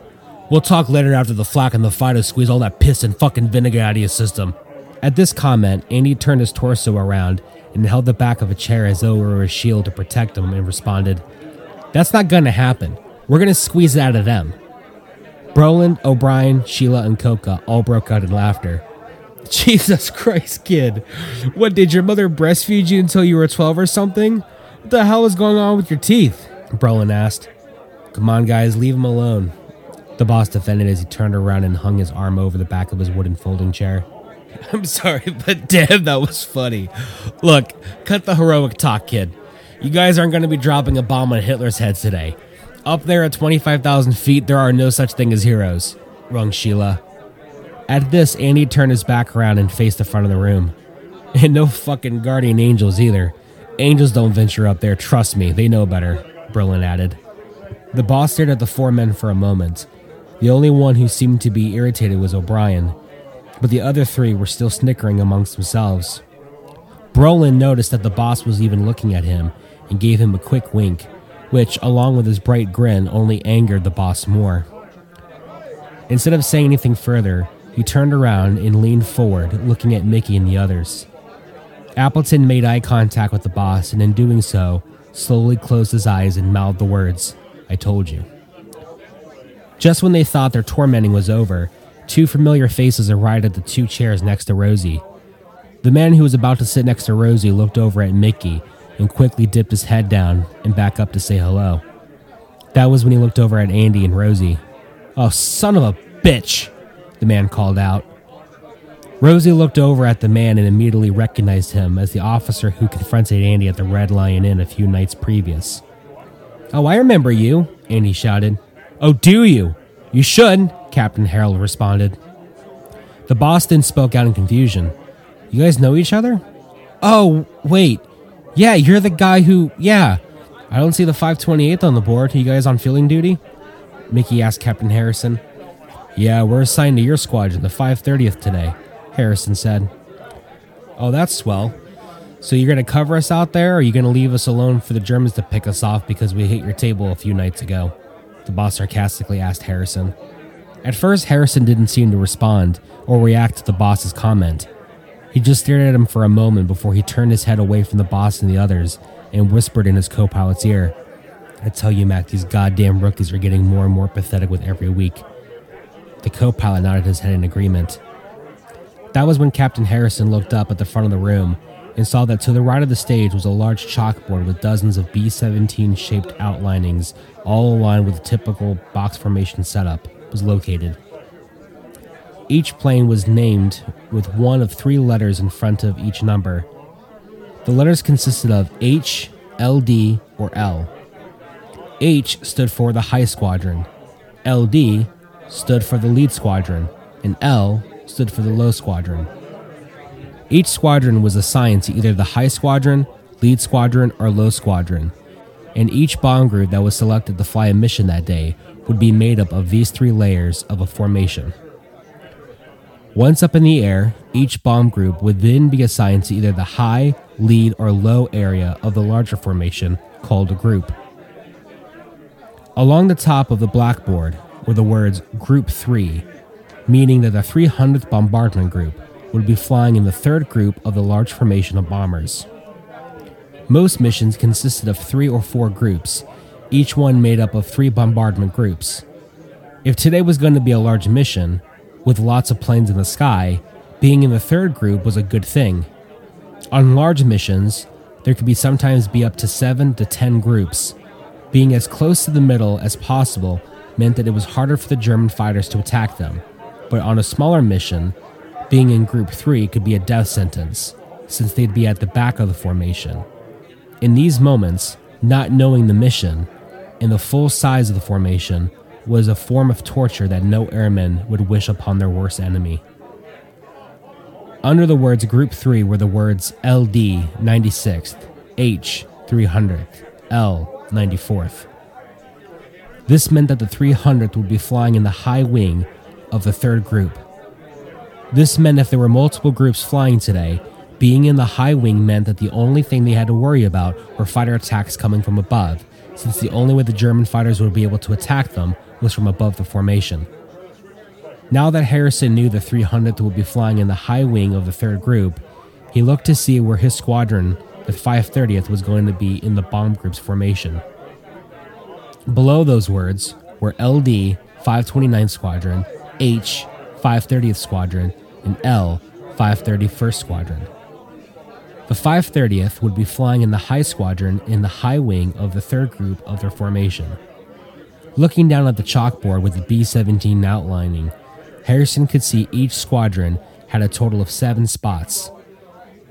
We'll talk later after the flack and the fighter squeeze all that piss and fucking vinegar out of your system. At this comment, Andy turned his torso around and held the back of a chair as though it were a shield to protect him and responded, That's not gonna happen. We're gonna squeeze it out of them. Brolin, O'Brien, Sheila, and Coca all broke out in laughter. Jesus Christ, kid. What, did your mother breastfeed you until you were 12 or something? What the hell is going on with your teeth? Brolin asked. Come on, guys, leave him alone. The boss defended as he turned around and hung his arm over the back of his wooden folding chair. I'm sorry, but damn, that was funny. Look, cut the heroic talk, kid. You guys aren't going to be dropping a bomb on Hitler's head today. Up there at 25,000 feet, there are no such thing as heroes, rung Sheila. At this, Andy turned his back around and faced the front of the room. And no fucking guardian angels either. Angels don't venture up there, trust me, they know better, Brolin added. The boss stared at the four men for a moment. The only one who seemed to be irritated was O'Brien, but the other three were still snickering amongst themselves. Brolin noticed that the boss was even looking at him and gave him a quick wink, which, along with his bright grin, only angered the boss more. Instead of saying anything further, he turned around and leaned forward, looking at Mickey and the others. Appleton made eye contact with the boss, and in doing so, slowly closed his eyes and mouthed the words, I told you. Just when they thought their tormenting was over, two familiar faces arrived at the two chairs next to Rosie. The man who was about to sit next to Rosie looked over at Mickey and quickly dipped his head down and back up to say hello. That was when he looked over at Andy and Rosie. Oh, son of a bitch! the man called out. Rosie looked over at the man and immediately recognized him as the officer who confronted Andy at the Red Lion Inn a few nights previous. Oh, I remember you, Andy shouted. Oh, do you? You should, Captain Harold responded. The boss then spoke out in confusion. You guys know each other? Oh, wait. Yeah, you're the guy who. Yeah. I don't see the 528th on the board. Are you guys on fielding duty? Mickey asked Captain Harrison. Yeah, we're assigned to your squadron, the 530th today, Harrison said. Oh, that's swell. So you're going to cover us out there, or are you going to leave us alone for the Germans to pick us off because we hit your table a few nights ago? The boss sarcastically asked Harrison. At first, Harrison didn't seem to respond or react to the boss's comment. He just stared at him for a moment before he turned his head away from the boss and the others and whispered in his co pilot's ear, I tell you, Mac, these goddamn rookies are getting more and more pathetic with every week. The co pilot nodded his head in agreement. That was when Captain Harrison looked up at the front of the room and saw that to the right of the stage was a large chalkboard with dozens of B 17 shaped outlinings, all aligned with the typical box formation setup, was located. Each plane was named with one of three letters in front of each number. The letters consisted of H, LD, or L. H stood for the High Squadron, LD stood for the lead squadron, and L stood for the low squadron. Each squadron was assigned to either the high squadron, lead squadron, or low squadron, and each bomb group that was selected to fly a mission that day would be made up of these three layers of a formation. Once up in the air, each bomb group would then be assigned to either the high, lead, or low area of the larger formation called a group. Along the top of the blackboard were the words Group 3, meaning that the 300th Bombardment Group would be flying in the third group of the large formation of bombers. Most missions consisted of three or four groups, each one made up of three bombardment groups. If today was going to be a large mission, with lots of planes in the sky, being in the third group was a good thing. On large missions, there could be sometimes be up to 7 to 10 groups. Being as close to the middle as possible meant that it was harder for the German fighters to attack them. But on a smaller mission, being in group 3 could be a death sentence, since they'd be at the back of the formation. In these moments, not knowing the mission and the full size of the formation was a form of torture that no airman would wish upon their worst enemy. Under the words Group 3 were the words LD 96th, H 300th, L 94th. This meant that the 300th would be flying in the high wing of the third group. This meant if there were multiple groups flying today, being in the high wing meant that the only thing they had to worry about were fighter attacks coming from above, since the only way the German fighters would be able to attack them was from above the formation. Now that Harrison knew the 300th would be flying in the high wing of the third group, he looked to see where his squadron, the 530th, was going to be in the bomb group's formation. Below those words were LD 529 Squadron, H 530th Squadron, and L 531st Squadron. The 530th would be flying in the high squadron in the high wing of the third group of their formation. Looking down at the chalkboard with the B 17 outlining, Harrison could see each squadron had a total of seven spots.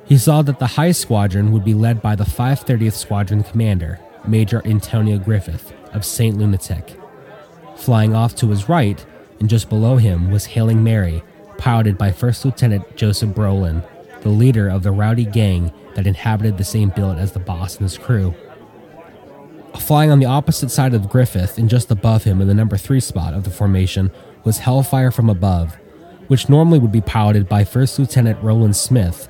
He saw that the high squadron would be led by the 530th Squadron Commander, Major Antonio Griffith of St. Lunatic. Flying off to his right, and just below him, was Hailing Mary, piloted by First Lieutenant Joseph Brolin, the leader of the rowdy gang that inhabited the same billet as the boss and his crew. Flying on the opposite side of Griffith and just above him in the number three spot of the formation was Hellfire from Above, which normally would be piloted by First Lieutenant Roland Smith,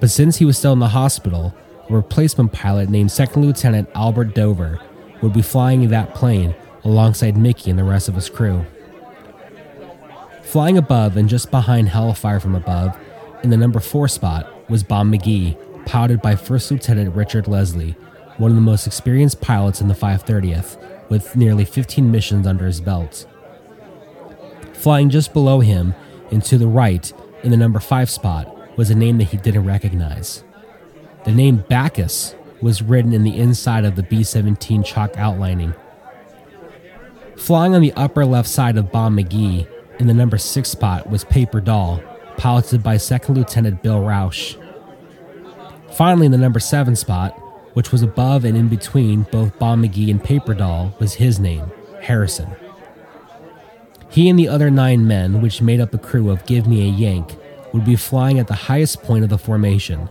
but since he was still in the hospital, a replacement pilot named Second Lieutenant Albert Dover would be flying that plane alongside Mickey and the rest of his crew. Flying above and just behind Hellfire from Above, in the number 4 spot, was Bomb McGee, piloted by First Lieutenant Richard Leslie, one of the most experienced pilots in the 530th, with nearly 15 missions under his belt. Flying just below him and to the right, in the number 5 spot, was a name that he didn't recognize. The name Bacchus was written in the inside of the B 17 chalk outlining. Flying on the upper left side of Bomb McGee, in the number 6 spot, was Paper Doll, piloted by Second Lieutenant Bill Rausch. Finally, in the number 7 spot, which was above and in between both Bomb McGee and Paper Doll, was his name, Harrison. He and the other nine men, which made up the crew of Give Me a Yank, would be flying at the highest point of the formation.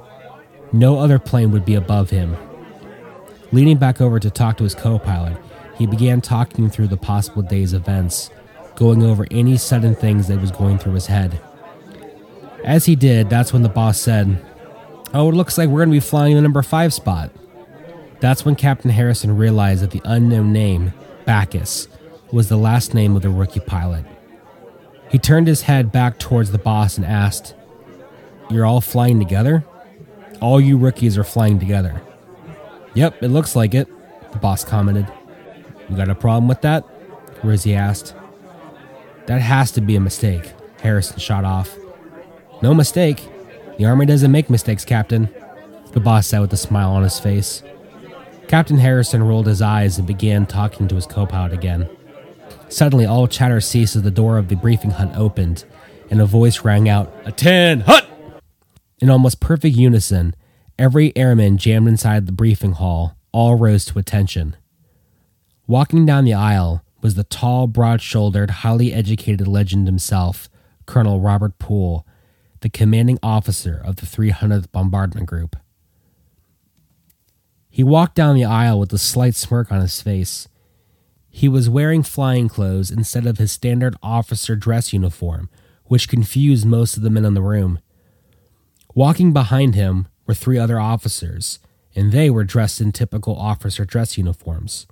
No other plane would be above him. Leaning back over to talk to his co pilot, he began talking through the possible day's events, going over any sudden things that was going through his head. As he did, that's when the boss said, Oh, it looks like we're going to be flying the number five spot. That's when Captain Harrison realized that the unknown name, Bacchus, was the last name of the rookie pilot. He turned his head back towards the boss and asked, You're all flying together? All you rookies are flying together. Yep, it looks like it, the boss commented. You got a problem with that? Rizzy asked. That has to be a mistake, Harrison shot off. No mistake. The Army doesn't make mistakes, Captain, the boss said with a smile on his face. Captain Harrison rolled his eyes and began talking to his co pilot again. Suddenly, all chatter ceased as the door of the briefing hut opened, and a voice rang out, Attend, hut! In almost perfect unison, every airman jammed inside the briefing hall all rose to attention. Walking down the aisle was the tall, broad shouldered, highly educated legend himself, Colonel Robert Poole, the commanding officer of the 300th Bombardment Group. He walked down the aisle with a slight smirk on his face. He was wearing flying clothes instead of his standard officer dress uniform, which confused most of the men in the room. Walking behind him were three other officers, and they were dressed in typical officer dress uniforms.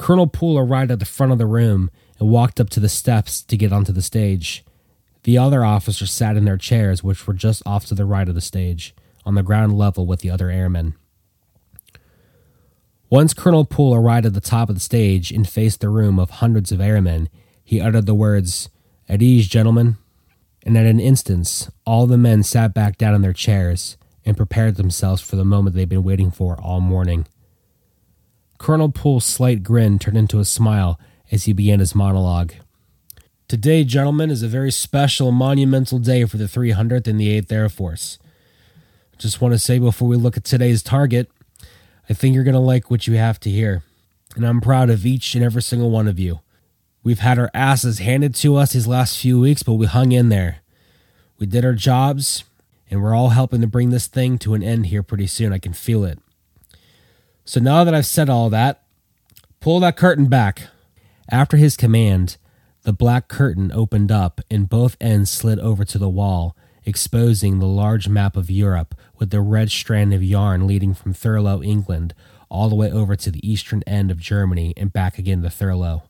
Colonel Poole arrived at the front of the room and walked up to the steps to get onto the stage. The other officers sat in their chairs, which were just off to the right of the stage, on the ground level with the other airmen. Once Colonel Poole arrived at the top of the stage and faced the room of hundreds of airmen, he uttered the words, At ease, gentlemen. And at an instant, all the men sat back down in their chairs and prepared themselves for the moment they'd been waiting for all morning. Colonel Poole's slight grin turned into a smile as he began his monologue. Today, gentlemen, is a very special, monumental day for the 300th and the 8th Air Force. Just want to say before we look at today's target, I think you're going to like what you have to hear. And I'm proud of each and every single one of you. We've had our asses handed to us these last few weeks, but we hung in there. We did our jobs, and we're all helping to bring this thing to an end here pretty soon. I can feel it. So now that I've said all that, pull that curtain back. After his command, the black curtain opened up and both ends slid over to the wall, exposing the large map of Europe with the red strand of yarn leading from Thurlow, England, all the way over to the eastern end of Germany and back again to Thurlow.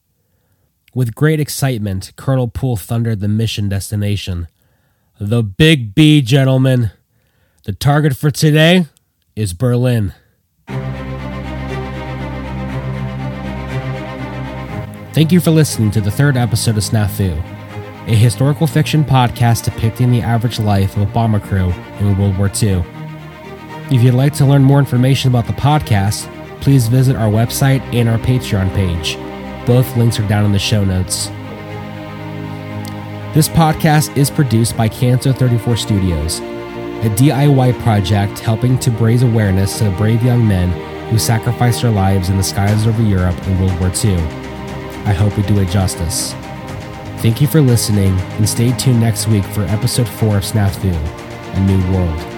With great excitement, Colonel Poole thundered the mission destination. The Big B, gentlemen. The target for today is Berlin. Thank you for listening to the third episode of Snafu, a historical fiction podcast depicting the average life of a bomber crew in World War II. If you'd like to learn more information about the podcast, please visit our website and our Patreon page. Both links are down in the show notes. This podcast is produced by Cancer 34 Studios, a DIY project helping to raise awareness to the brave young men who sacrificed their lives in the skies over Europe in World War II. I hope we do it justice. Thank you for listening, and stay tuned next week for episode 4 of Snafu, A New World.